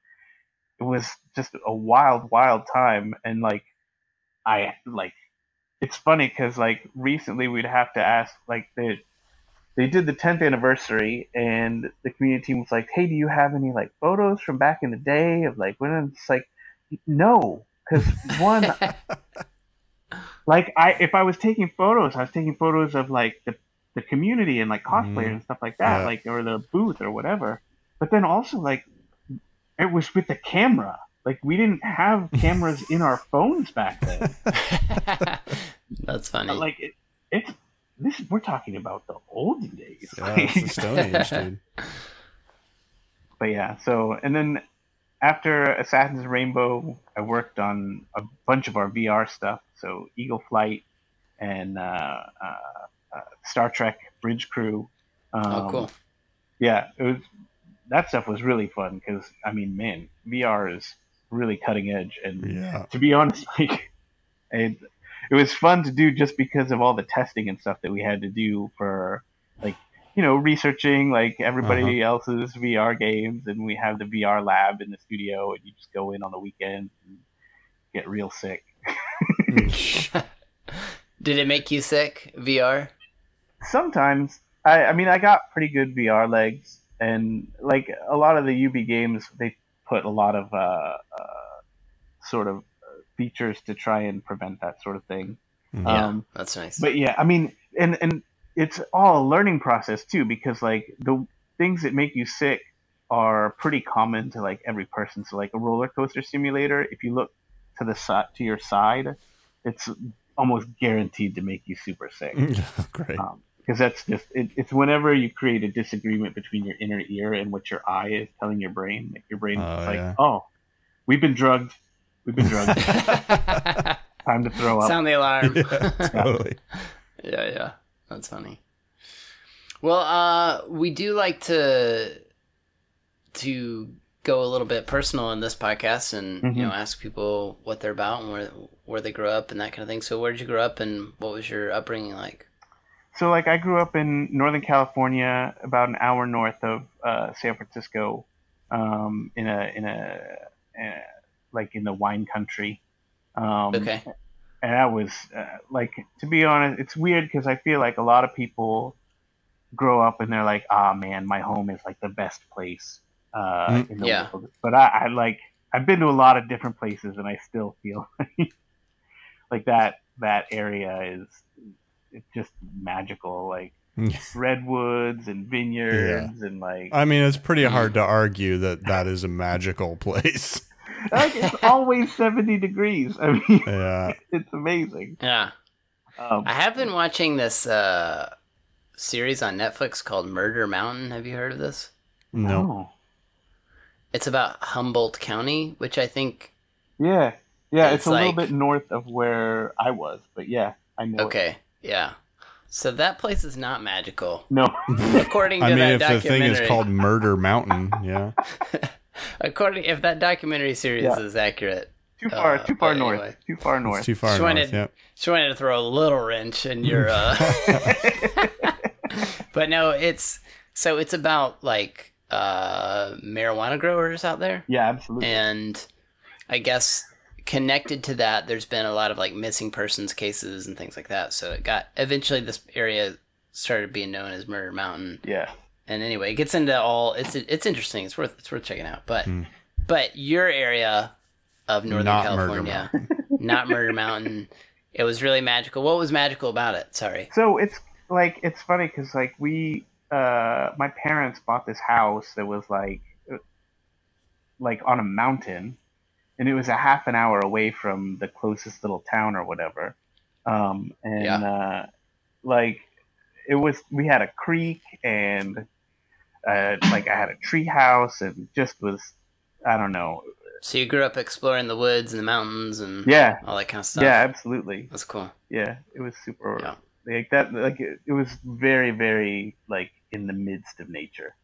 it was just a wild wild time and like i like it's funny because like recently we'd have to ask like the they did the 10th anniversary and the community team was like hey do you have any like photos from back in the day of like when it's like no because one like i if i was taking photos i was taking photos of like the, the community and like cosplayers Mhm. and stuff like that Yeah. like or the booth or whatever but then also like it was with the camera like we didn't have cameras in our phones back then That's funny. like it, it's this we're talking about the olden days Yeah, it's the Stone Age, dude. but yeah so and then after assassin's rainbow i worked on a bunch of our vr stuff so eagle flight and uh, uh, uh, star trek Bridge Crew. Um, oh, cool. Yeah, it was that stuff was really fun because I mean, man, VR is really cutting edge, and Yeah. to be honest, like it, it was fun to do just because of all the testing and stuff that we had to do for like you know researching like everybody else's VR games, and we have the VR lab in the studio, and you just go in on the weekends and get real sick. Did it make you sick, VR? Sometimes I, I mean, I got pretty good VR legs, and like a lot of the Ubi games, they put a lot of uh, uh, sort of features to try and prevent that sort of thing. Yeah, Um, that's nice. but yeah, I mean, and and it's all a learning process too, because like the things that make you sick are pretty common to like every person. So like a roller coaster simulator, if you look to the side to your side, it's almost guaranteed to make you super sick Great. because that's just it, it's whenever you create a disagreement between your inner ear and what your eye is telling your brain. Like your brain Oh, is like, yeah. oh, we've been drugged, we've been drugged. Time to throw up. Sound the alarm. yeah, totally. yeah, yeah. That's funny. Well, uh, we do like to to go a little bit personal in this podcast, and you know, ask people what they're about and where where they grew up and that kind of thing. So, where did you grow up, and what was your upbringing like? So like I grew up in Northern California, about an hour north of uh, San Francisco, um, in a in a, uh like in the wine country. Um, Okay. and that was uh, like to be honest it's weird because i feel like a lot of people grow up and they're like ah man my home is like the best place uh, Mm. in the Yeah. world but I, I like i've been to a lot of different places and i still feel like that that area is it's just magical like redwoods and vineyards and like I mean, it's pretty hard to argue that that is a magical place. Like it's always 70 degrees i mean Yeah. it's amazing Yeah, um, I have been watching this uh, series on Netflix called Murder Mountain. Have you heard of this? No. It's about Humboldt County, which I think Yeah, yeah, it's, It's a little bit north of where I was, but yeah, I know. it. Okay, yeah. So that place is not magical, No, according to I mean, that if the thing is called Murder Mountain, yeah. according, if that documentary series Yeah. is accurate, too far, Uh, too far but north, anyway. too far It's north. too far Just north. wanted- Yeah. just wanted to throw a little wrench in your. Uh... but no, it's so it's about like uh, marijuana growers out there, yeah, absolutely. and I guess connected to that, there's been a lot of like missing persons cases and things like that. So it got eventually this area started being known as Murder Mountain. yeah, and anyway, it gets into all it's it's interesting. It's worth it's worth checking out. But Hmm. but your area of Northern Not Murder California, not Murder Mountain, it was really magical. What was magical about it? Sorry. so it's like it's funny because like we, uh, my parents bought this house that was like, like on a mountain, and it was a half an hour away from the closest little town or whatever. Um, and Yeah. uh, like it was, we had a creek and uh, like I had a tree house and just was, I don't know. So you grew up exploring the woods and the mountains and Yeah, all that kind of stuff. yeah, absolutely. that's cool. Yeah, it was super. Yeah. Like that, like it, it was very, very like in the midst of nature.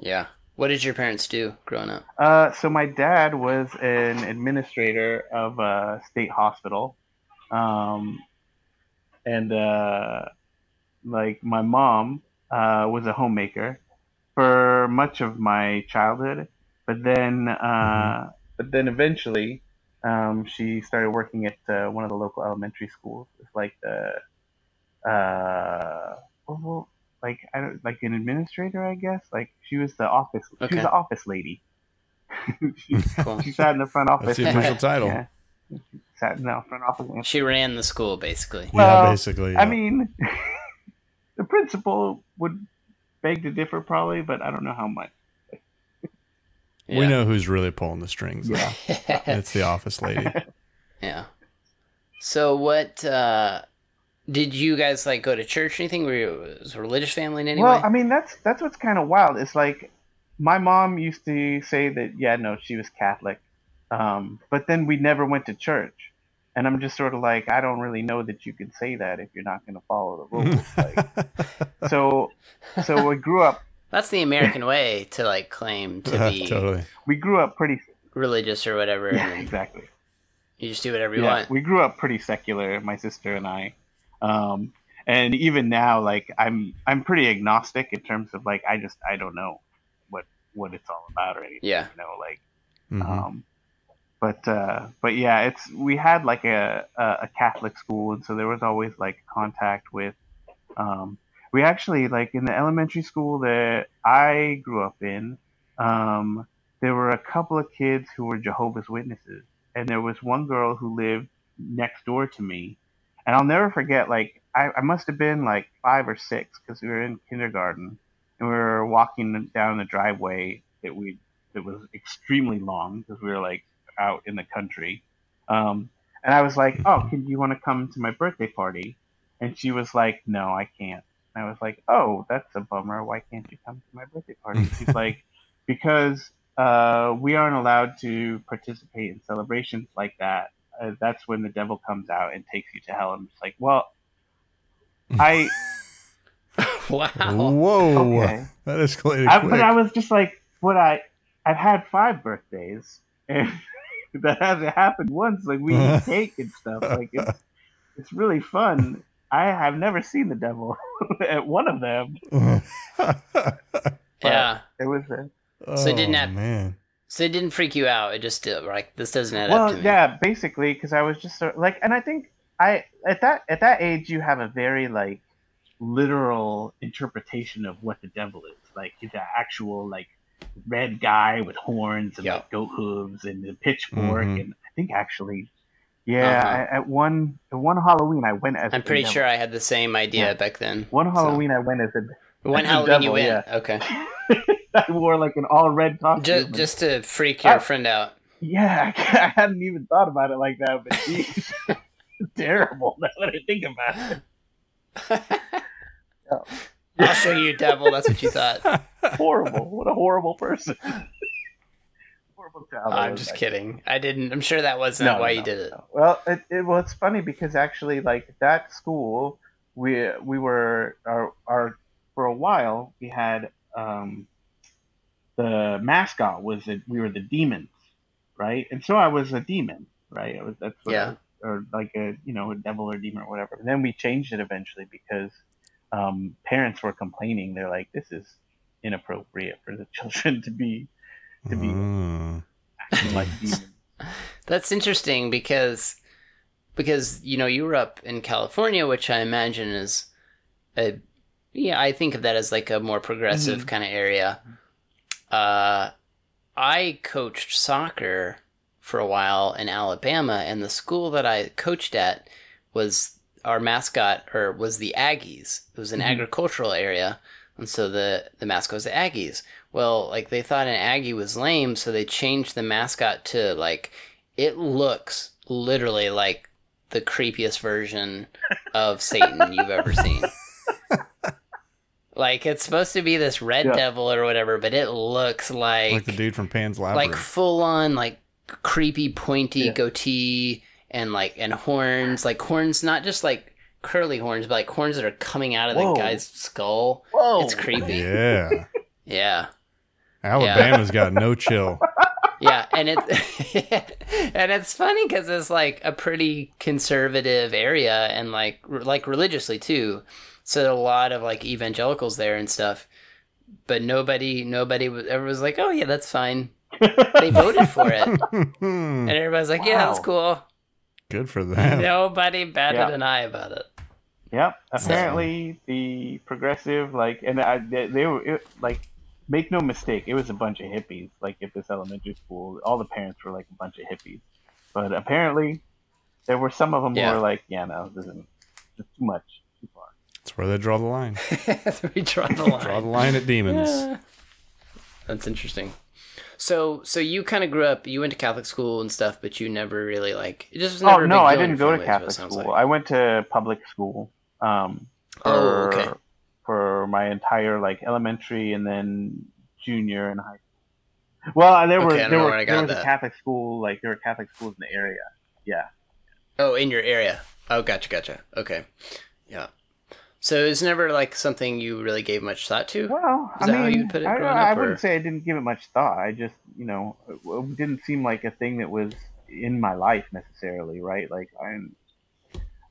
Yeah. What did your parents do growing up? Uh, so my dad was an administrator of a state hospital, um, and uh, like my mom uh, was a homemaker for much of my childhood. But then, uh, but then eventually, um, she started working at uh, one of the local elementary schools. It's like the, uh, well, like I don't like an administrator, I guess. Like she was the office. She was the office lady. she, Cool. she sat in the front office. That's the official title. Yeah. She sat in the front office. She ran the school basically. yeah, Well, basically. I mean, the principal would beg to differ, probably, but I don't know how much. we know who's really pulling the strings. Yeah. It's the office lady. Yeah. So what uh did you guys like go to church or anything? Were you was a religious family in any well, way? I mean, that's that's what's kind of wild. It's like my mom used to say that, yeah, no, she was Catholic, um, but then we never went to church, and I'm just sort of like, I don't really know that you can say that if you're not going to follow the rules. like, so, so we grew up. That's the American way to like claim to be totally. We grew up pretty. religious or whatever. Yeah, exactly. you just do whatever you yeah, want. we grew up pretty secular, my sister and I. Um, and even now, like I'm, I'm pretty agnostic in terms of like I just I don't know what what it's all about or anything. Yeah. You know, like Mhm. Um, but uh, but yeah, it's we had like a, a a Catholic school, and so there was always like contact with. Um, we actually like in the elementary school that I grew up in. Um, there were a couple of kids who were Jehovah's Witnesses, and there was one girl who lived next door to me, and I'll never forget. Like I, I must have been like five or six because we were in kindergarten, and we were walking down the driveway that we that was extremely long because we were like out in the country. Um, and I was like, "Oh, can you want to come to my birthday party?" And she was like, "No, I can't." And I was like, "Oh, that's a bummer. Why can't you come to my birthday party?" She's like, "Because uh, we aren't allowed to participate in celebrations like that. Uh, that's when the devil comes out and takes you to hell." I'm just like, "Well, I wow. Whoa, okay." that escalated I, quick. but I was just like, what I I've had five birthdays, and that hasn't happened once. Like we eat cake and stuff. Like it's it's really fun. I have never seen the devil at one of them. Yeah. It was a, So it didn't Oh, have- man. So it didn't freak you out. It just uh, like this doesn't add up well, yeah, basically, because I was just sort of, like, and I think I at that at that age you have a very like literal interpretation of what the devil is. Like he's an actual like red guy with horns and Yeah. like goat hooves and the pitchfork, Mhm. and I think actually, yeah, Uh-huh. I, at one at one Halloween I went as I'm pretty devil. sure I had the same idea Yeah. back then. one Halloween I went as a When as the Halloween you devil, win. yeah. Okay. I wore like an all red costume. Just, just to freak your I- friend out. Yeah, I hadn't even thought about it like that, but geez, terrible now that I think about it. I'll show you, devil. That's what you thought. Horrible. What a horrible person. horrible child. I I'm just kidding. I didn't. I'm sure that wasn't No, why no, you did it. no. Well, it, it well, it's funny because actually, like that school, we we were our our for a while we had um the mascot was that we were the demons, right? And so I was a demon, right? I was that's I Yeah. was- or like a you know a devil or demon or whatever. And then we changed it eventually because um, parents were complaining. They're like, this is inappropriate for the children to be to be Mm. acting like demons. That's interesting because because you know you were up in California, which I imagine is a yeah I think of that as like a more progressive Mm-hmm. kind of area. Uh, I coached soccer for a while in Alabama, and the school that I coached at was our mascot or was the Aggies. It was an Mhm. agricultural area, and so the the mascot was the Aggies. Well, like they thought an Aggie was lame, so they changed the mascot to like it looks literally like the creepiest version of Satan you've ever seen. Like it's supposed to be this red Yeah. devil or whatever, but it looks like like the dude from Pan's like full on like creepy pointy Yeah. goatee and like and horns like horns not just like curly horns but like horns that are coming out of Whoa. the guy's skull. Whoa! it's creepy. Yeah. yeah. Alabama's got no chill. yeah and it and it's funny because it's like a pretty conservative area and like r- like religiously too. So a lot of like evangelicals there and stuff but nobody nobody was ever was like oh yeah that's fine. They voted for it. And everybody's like yeah that's cool Good for them. Nobody batted Yeah. an eye about it. Yep. Apparently, the progressive like, and I, they, they were it, like, make no mistake, it was a bunch of hippies. Like at this elementary school, all the parents were like a bunch of hippies. But apparently, there were some of them Yeah. who were like, "Yeah, no, this isn't this too much, too far." That's where they draw the line. we draw the line. Draw the line at demons. Yeah. That's interesting. So, so you kind of grew up. You went to Catholic school and stuff, but you never really like. It just was never. Oh no, I didn't go to family, is what it Catholic school. like. I went to public school. Um, Oh, for, okay. For my entire like elementary and then junior and high. school. Well, there were Okay, there were there was a. Catholic school like there were Catholic schools in the area. Yeah. Oh, in your area. Oh, gotcha, gotcha. Okay, yeah. So it's never like something you really gave much thought to. Well, Is I that how mean, you'd put it I, growing I up, wouldn't or- say I didn't give it much thought. I just, you know, it, it didn't seem like a thing that was in my life necessarily, right? Like I, didn't-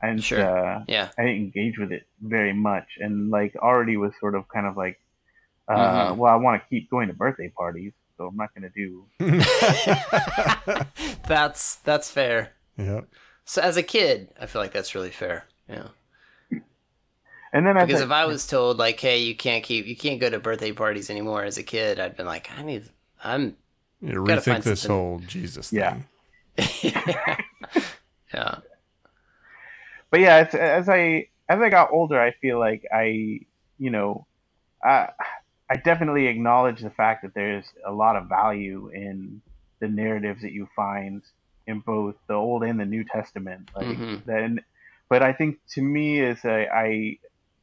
I didn't, Sure. uh, Yeah. I didn't engage with it very much, and like already was sort of kind of like, uh, Mhm. well, I want to keep going to birthday parties, so I'm not going to do. that's that's fair. yep. So as a kid, I feel like that's really fair. Yeah. And then as Because I- if I was told like, "Hey, you can't keep, you can't go to birthday parties anymore," as a kid, I'd been like, "I need, I'm, You Gotta rethink find this something- whole Jesus Yeah. thing. yeah, yeah. but yeah, it's, as I as I got older, I feel like I, you know, I I definitely acknowledge the fact that there's a lot of value in the narratives that you find in both the Old and the New Testament. Like Mhm. then, but I think to me is a, I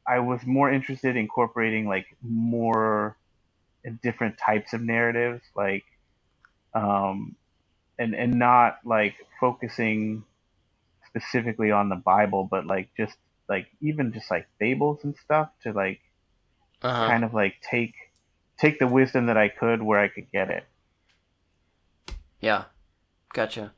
I was more interested in incorporating like more different types of narratives, like um, and and not like focusing specifically on the Bible, but like just like even just like fables and stuff to like uh-huh. kind of like take take the wisdom that I could where I could get it. yeah, gotcha.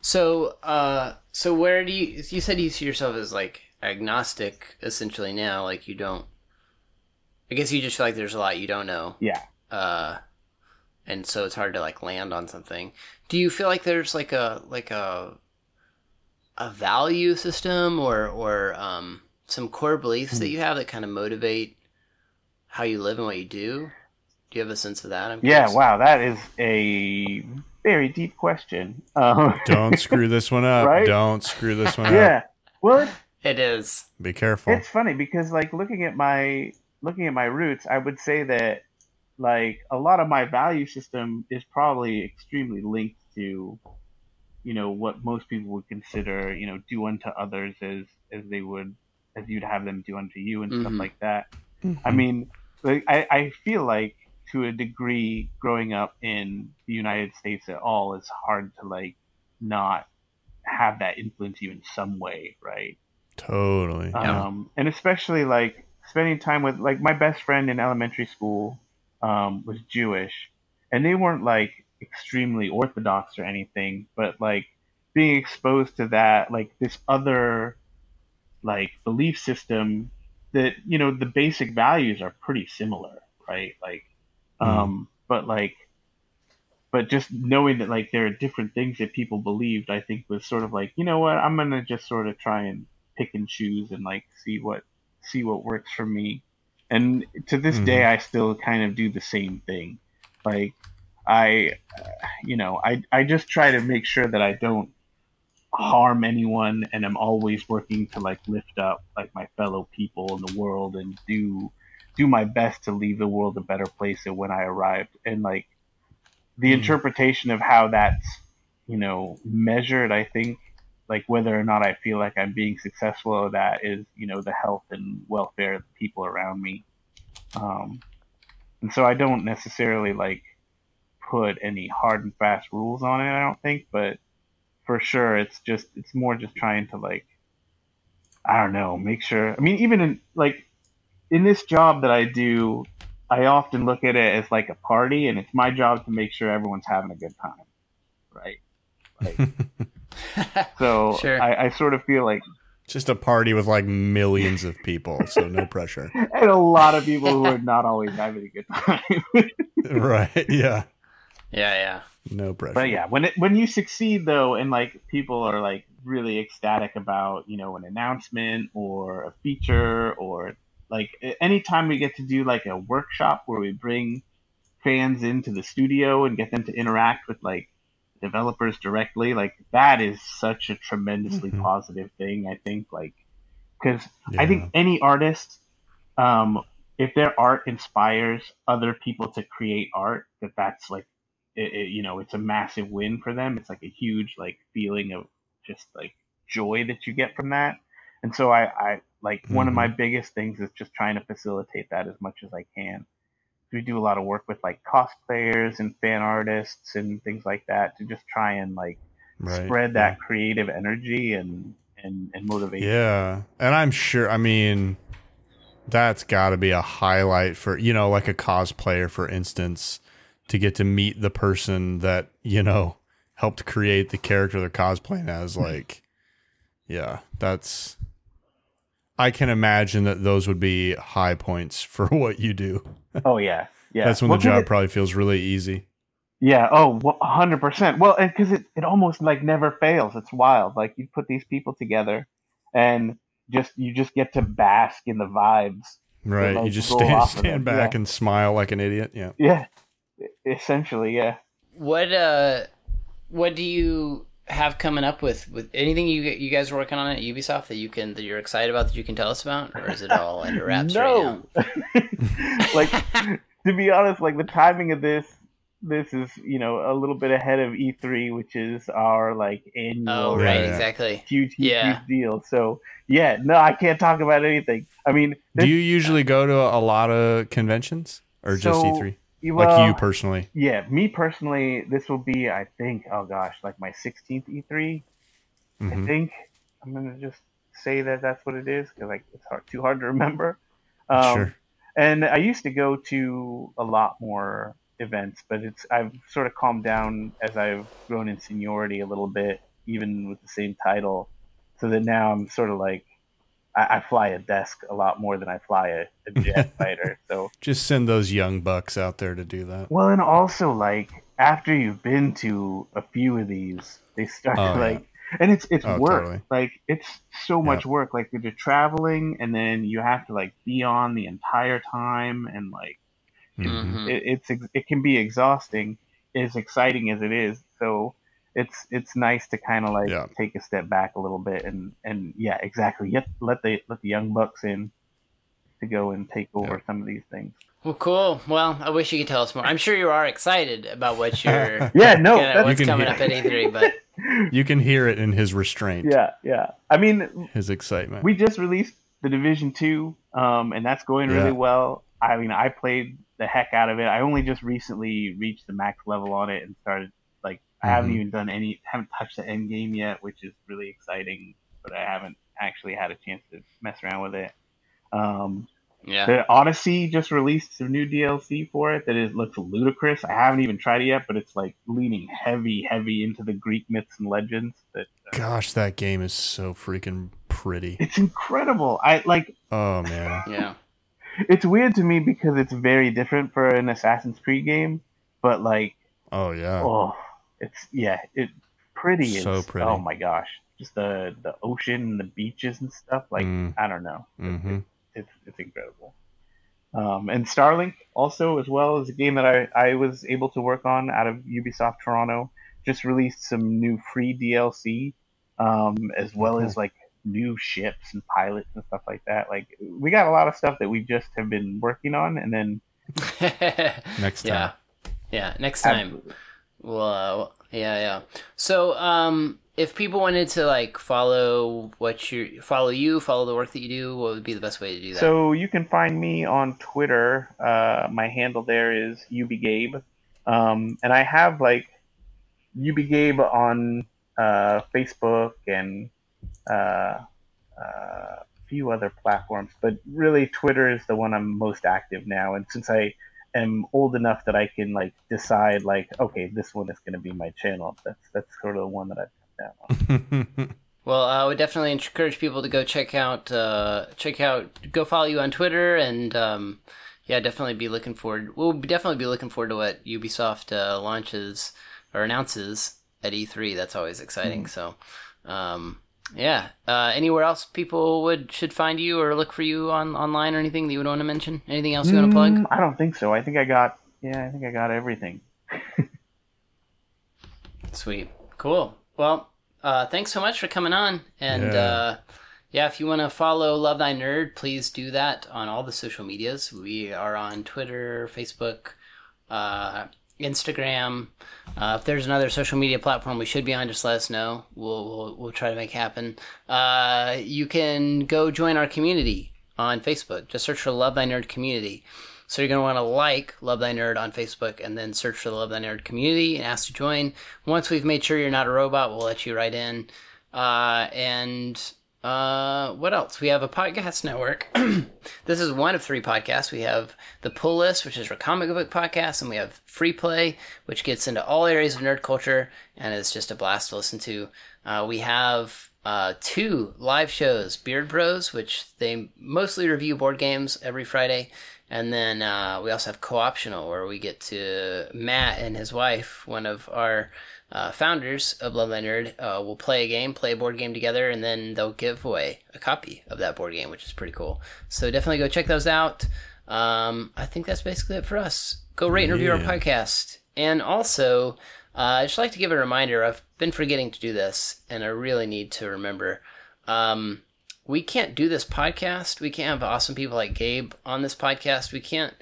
So, uh, so where do you? You said you see yourself as like agnostic, essentially now. Like you don't. I guess you just feel like there's a lot you don't know. Yeah. uh, and so it's hard to like land on something. Do you feel like there's like a like a a value system or or um, some core beliefs that you have that kind of motivate how you live and what you do? Do you have a sense of that? I'm Yeah, curious. wow, that is a very deep question. Um, Don't screw this one up. Right? Don't screw this one up. yeah. Well, it's, It is. Be careful. it's funny because like looking at my looking at my roots, I would say that like a lot of my value system is probably extremely linked to you know what most people would consider you know do unto others as as they would as you'd have them do unto you and stuff Mhm. like that. I Mm-hmm. mean, like, I, I feel like to a degree, growing up in the United States at all is hard to like not have that influence you in some way, right? Totally. Yeah. Um, and especially like spending time with like my best friend in elementary school um, was Jewish, and they weren't like extremely orthodox or anything, but like being exposed to that, like this other like belief system that you know the basic values are pretty similar, right? Like, um, but like, but just knowing that like there are different things that people believed, I think was sort of like, you know what, I'm gonna just sort of try and pick and choose and like see what see what works for me. And to this Mhm. day, I still kind of do the same thing. Like, I, you know, I I just try to make sure that I don't harm anyone, and I'm always working to like lift up like my fellow people in the world and do do my best to leave the world a better place than when I arrived. And like the Mhm. interpretation of how that's you know measured, I think like whether or not I feel like I'm being successful at that is you know the health and welfare of the people around me. Um, and so I don't necessarily like put any hard and fast rules on it. I don't think, but for sure, it's just it's more just trying to like I don't know, make sure. I mean, even in like in this job that I do, I often look at it as like a party, and it's my job to make sure everyone's having a good time, right? So Sure. I, I sort of feel like Just a party with like millions of people, so no pressure. and a lot of people who are not always having a good time. right. Yeah. yeah, yeah. No pressure. but yeah, when it when you succeed though, and like people are like really ecstatic about you know an announcement or a feature or like a- anytime we get to do like a workshop where we bring fans into the studio and get them to interact with like developers directly, like that is such a tremendously Mhm. positive thing. I think like because Yeah. I think any artist, um, if their art inspires other people to create art, that that's like, it, it, you know, it's a massive win for them. It's like a huge like feeling of just like joy that you get from that. And so I, I like one of my biggest things is just trying to facilitate that as much as I can. We do a lot of work with like cosplayers and fan artists and things like that to just try and like Right, spread that creative energy and and and motivation. Yeah. And I'm sure, I mean, that's got to be a highlight for, you know, like a cosplayer, for instance, to get to meet the person that, you know, helped create the character they're cosplaying as. Mm-hmm. Like, yeah, that's, I can imagine that those would be high points for what you do. Oh yeah, yeah. That's when What the job it- probably feels really easy. Yeah. Oh, well, hundred percent. Well, because it, it almost like never fails. It's wild. Like you put these people together, and just you just get to bask in the vibes. Right. like, you just stand, stand back yeah. and smile like an idiot. Yeah. Yeah. Essentially, yeah. What uh, what do you have coming up with with anything you you guys are working on at Ubisoft that you can that you're excited about that you can tell us about, or is it all under wraps right now? like to be honest, like the timing of this, this is you know a little bit ahead of E3, which is our like annual Oh, uh, right, yeah. exactly. huge, huge, Yeah. huge deal. So yeah, no, I can't talk about anything. I mean, Do you usually go to a lot of conventions or just So, E3? Well, like you personally? Yeah, me personally, this will be, I think, oh gosh, like my 16th E3. I Mhm. think I'm gonna just say that that's what it is because like it's hard, too hard to remember. Um, sure. And I used to go to a lot more events, but it's I've sort of calmed down as I've grown in seniority a little bit, even with the same title, so that now I'm sort of like I, I fly a desk a lot more than I fly a, a jet fighter. So Just send those young bucks out there to do that. well, and also like after you've been to a few of these, they start Oh, yeah. like, and it's it's Oh, work. totally. Like it's so much work. Like you're traveling, and then you have to like be on the entire time, and like Mhm. Mhm. it, it's it can be exhausting, as exciting as it is. So it's it's nice to kind of like Yeah. take a step back a little bit, and and yeah, exactly. Let let the let the young bucks in to go and take over some of these things. Well, cool. Well, I wish you could tell us more. I'm sure you are excited about what you're. Yeah, no, gonna- that's- what's You can coming hear- up at E3, but You can hear it in his restraint, Yeah, yeah. I mean, his excitement. we just released the Division Two, um, and that's going really Yeah. well. I mean, I played the heck out of it. I only just recently reached the max level on it and started like I haven't Mhm. even done any, haven't touched the end game yet, which is really exciting. But I haven't actually had a chance to mess around with it. Um, yeah. the Odyssey just released some new DLC for it that is looks ludicrous. I haven't even tried it yet, but it's like leaning heavy, heavy into the Greek myths and legends. That uh, Gosh, that game is so freaking pretty. it's incredible. I like Oh man. Yeah. it's weird to me because it's very different for an Assassin's Creed game, but like, Oh yeah. oh, it's yeah, it pretty. So is, pretty. Oh my gosh, just the the ocean, and the beaches and stuff. Like Mm. I don't know, hmm it's it's incredible. Um, and Starlink also as well is a game that I I was able to work on out of Ubisoft Toronto. Just released some new free DLC, um, as well as like new ships and pilots and stuff like that. Like we got a lot of stuff that we just have been working on, and then Next time. yeah. Yeah. Next time. Absolutely. Well, uh, yeah, yeah. So, um, if people wanted to like follow what you follow you, follow the work that you do, what would be the best way to do that? So you can find me on Twitter. Uh, my handle there is ubgabe, um, and I have like ubgabe on uh, Facebook and uh, uh, a few other platforms, but really Twitter is the one I'm most active now. And since I am old enough that I can like decide like, okay, this one is going to be my channel. That's that's sort of the one that I've cut down on. Well, I would definitely encourage people to go check out, uh, check out, go follow you on Twitter, and um, yeah, definitely be looking forward. We'll definitely be looking forward to what Ubisoft uh, launches or announces at E3. That's always exciting. So, um, yeah. Uh, anywhere else people would should find you or look for you on online or anything that you would want to mention? Anything else you want to plug? Mm, I don't think so. I think I got yeah, I think I got everything. Sweet. Cool. Well, uh, thanks so much for coming on. And Yeah. uh, yeah, if you want to follow Love Thy Nerd, please do that on all the social medias. We are on Twitter, Facebook, uh, Instagram. Uh, if there's another social media platform we should be on, just let us know. We'll we'll, we'll try to make happen. Uh, you can go join our community on Facebook. Just search for Love Thy Nerd Community. So you're going to want to like Love Thy Nerd on Facebook and then search for the Love Thy Nerd community and ask to join. Once we've made sure you're not a robot, we'll let you right in. Uh, and uh, what else? We have a podcast network. this is one of three podcasts. We have the Pull List, which is a comic book podcast, and we have Free Play, which gets into all areas of nerd culture and is just a blast to listen to. Uh, we have uh, two live shows Beard Bros, which they mostly review board games every Friday. And then uh, we also have Co-optional, where we get to Matt and his wife, one of our uh, founders of Love Nerd, uh, will play a game, play a board game together, and then they'll give away a copy of that board game, which is pretty cool. So definitely go check those out. Um, I think that's basically it for us. Go rate and review our podcast. And also, uh, I'd just like to give a reminder. I've been forgetting to do this, and I really need to remember. Um, we can't do this podcast. We can't have awesome people like Gabe on this podcast. We can't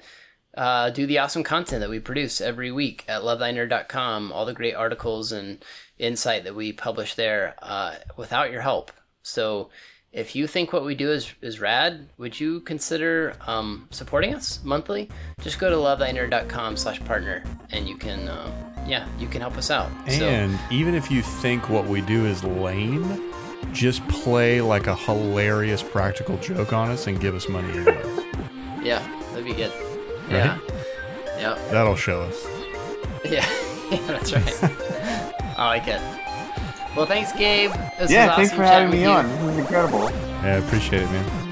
uh, do the awesome content that we produce every week at lovethynerd.com, all the great articles and insight that we publish there uh, without your help. So if you think what we do is, is rad, would you consider um, supporting us monthly? Just go to lovethynerd.com slash partner and you can, uh, yeah, you can help us out. so, And even if you think what we do is lame, just play like a hilarious practical joke on us and give us money anyway. yeah, that'd be good. Yeah. Yeah. That'll show us. Yeah, yeah, that's right. I like it. Well, thanks, Gabe. This yeah, was thanks awesome for having me with you. on. This was incredible. Yeah, I appreciate it, man.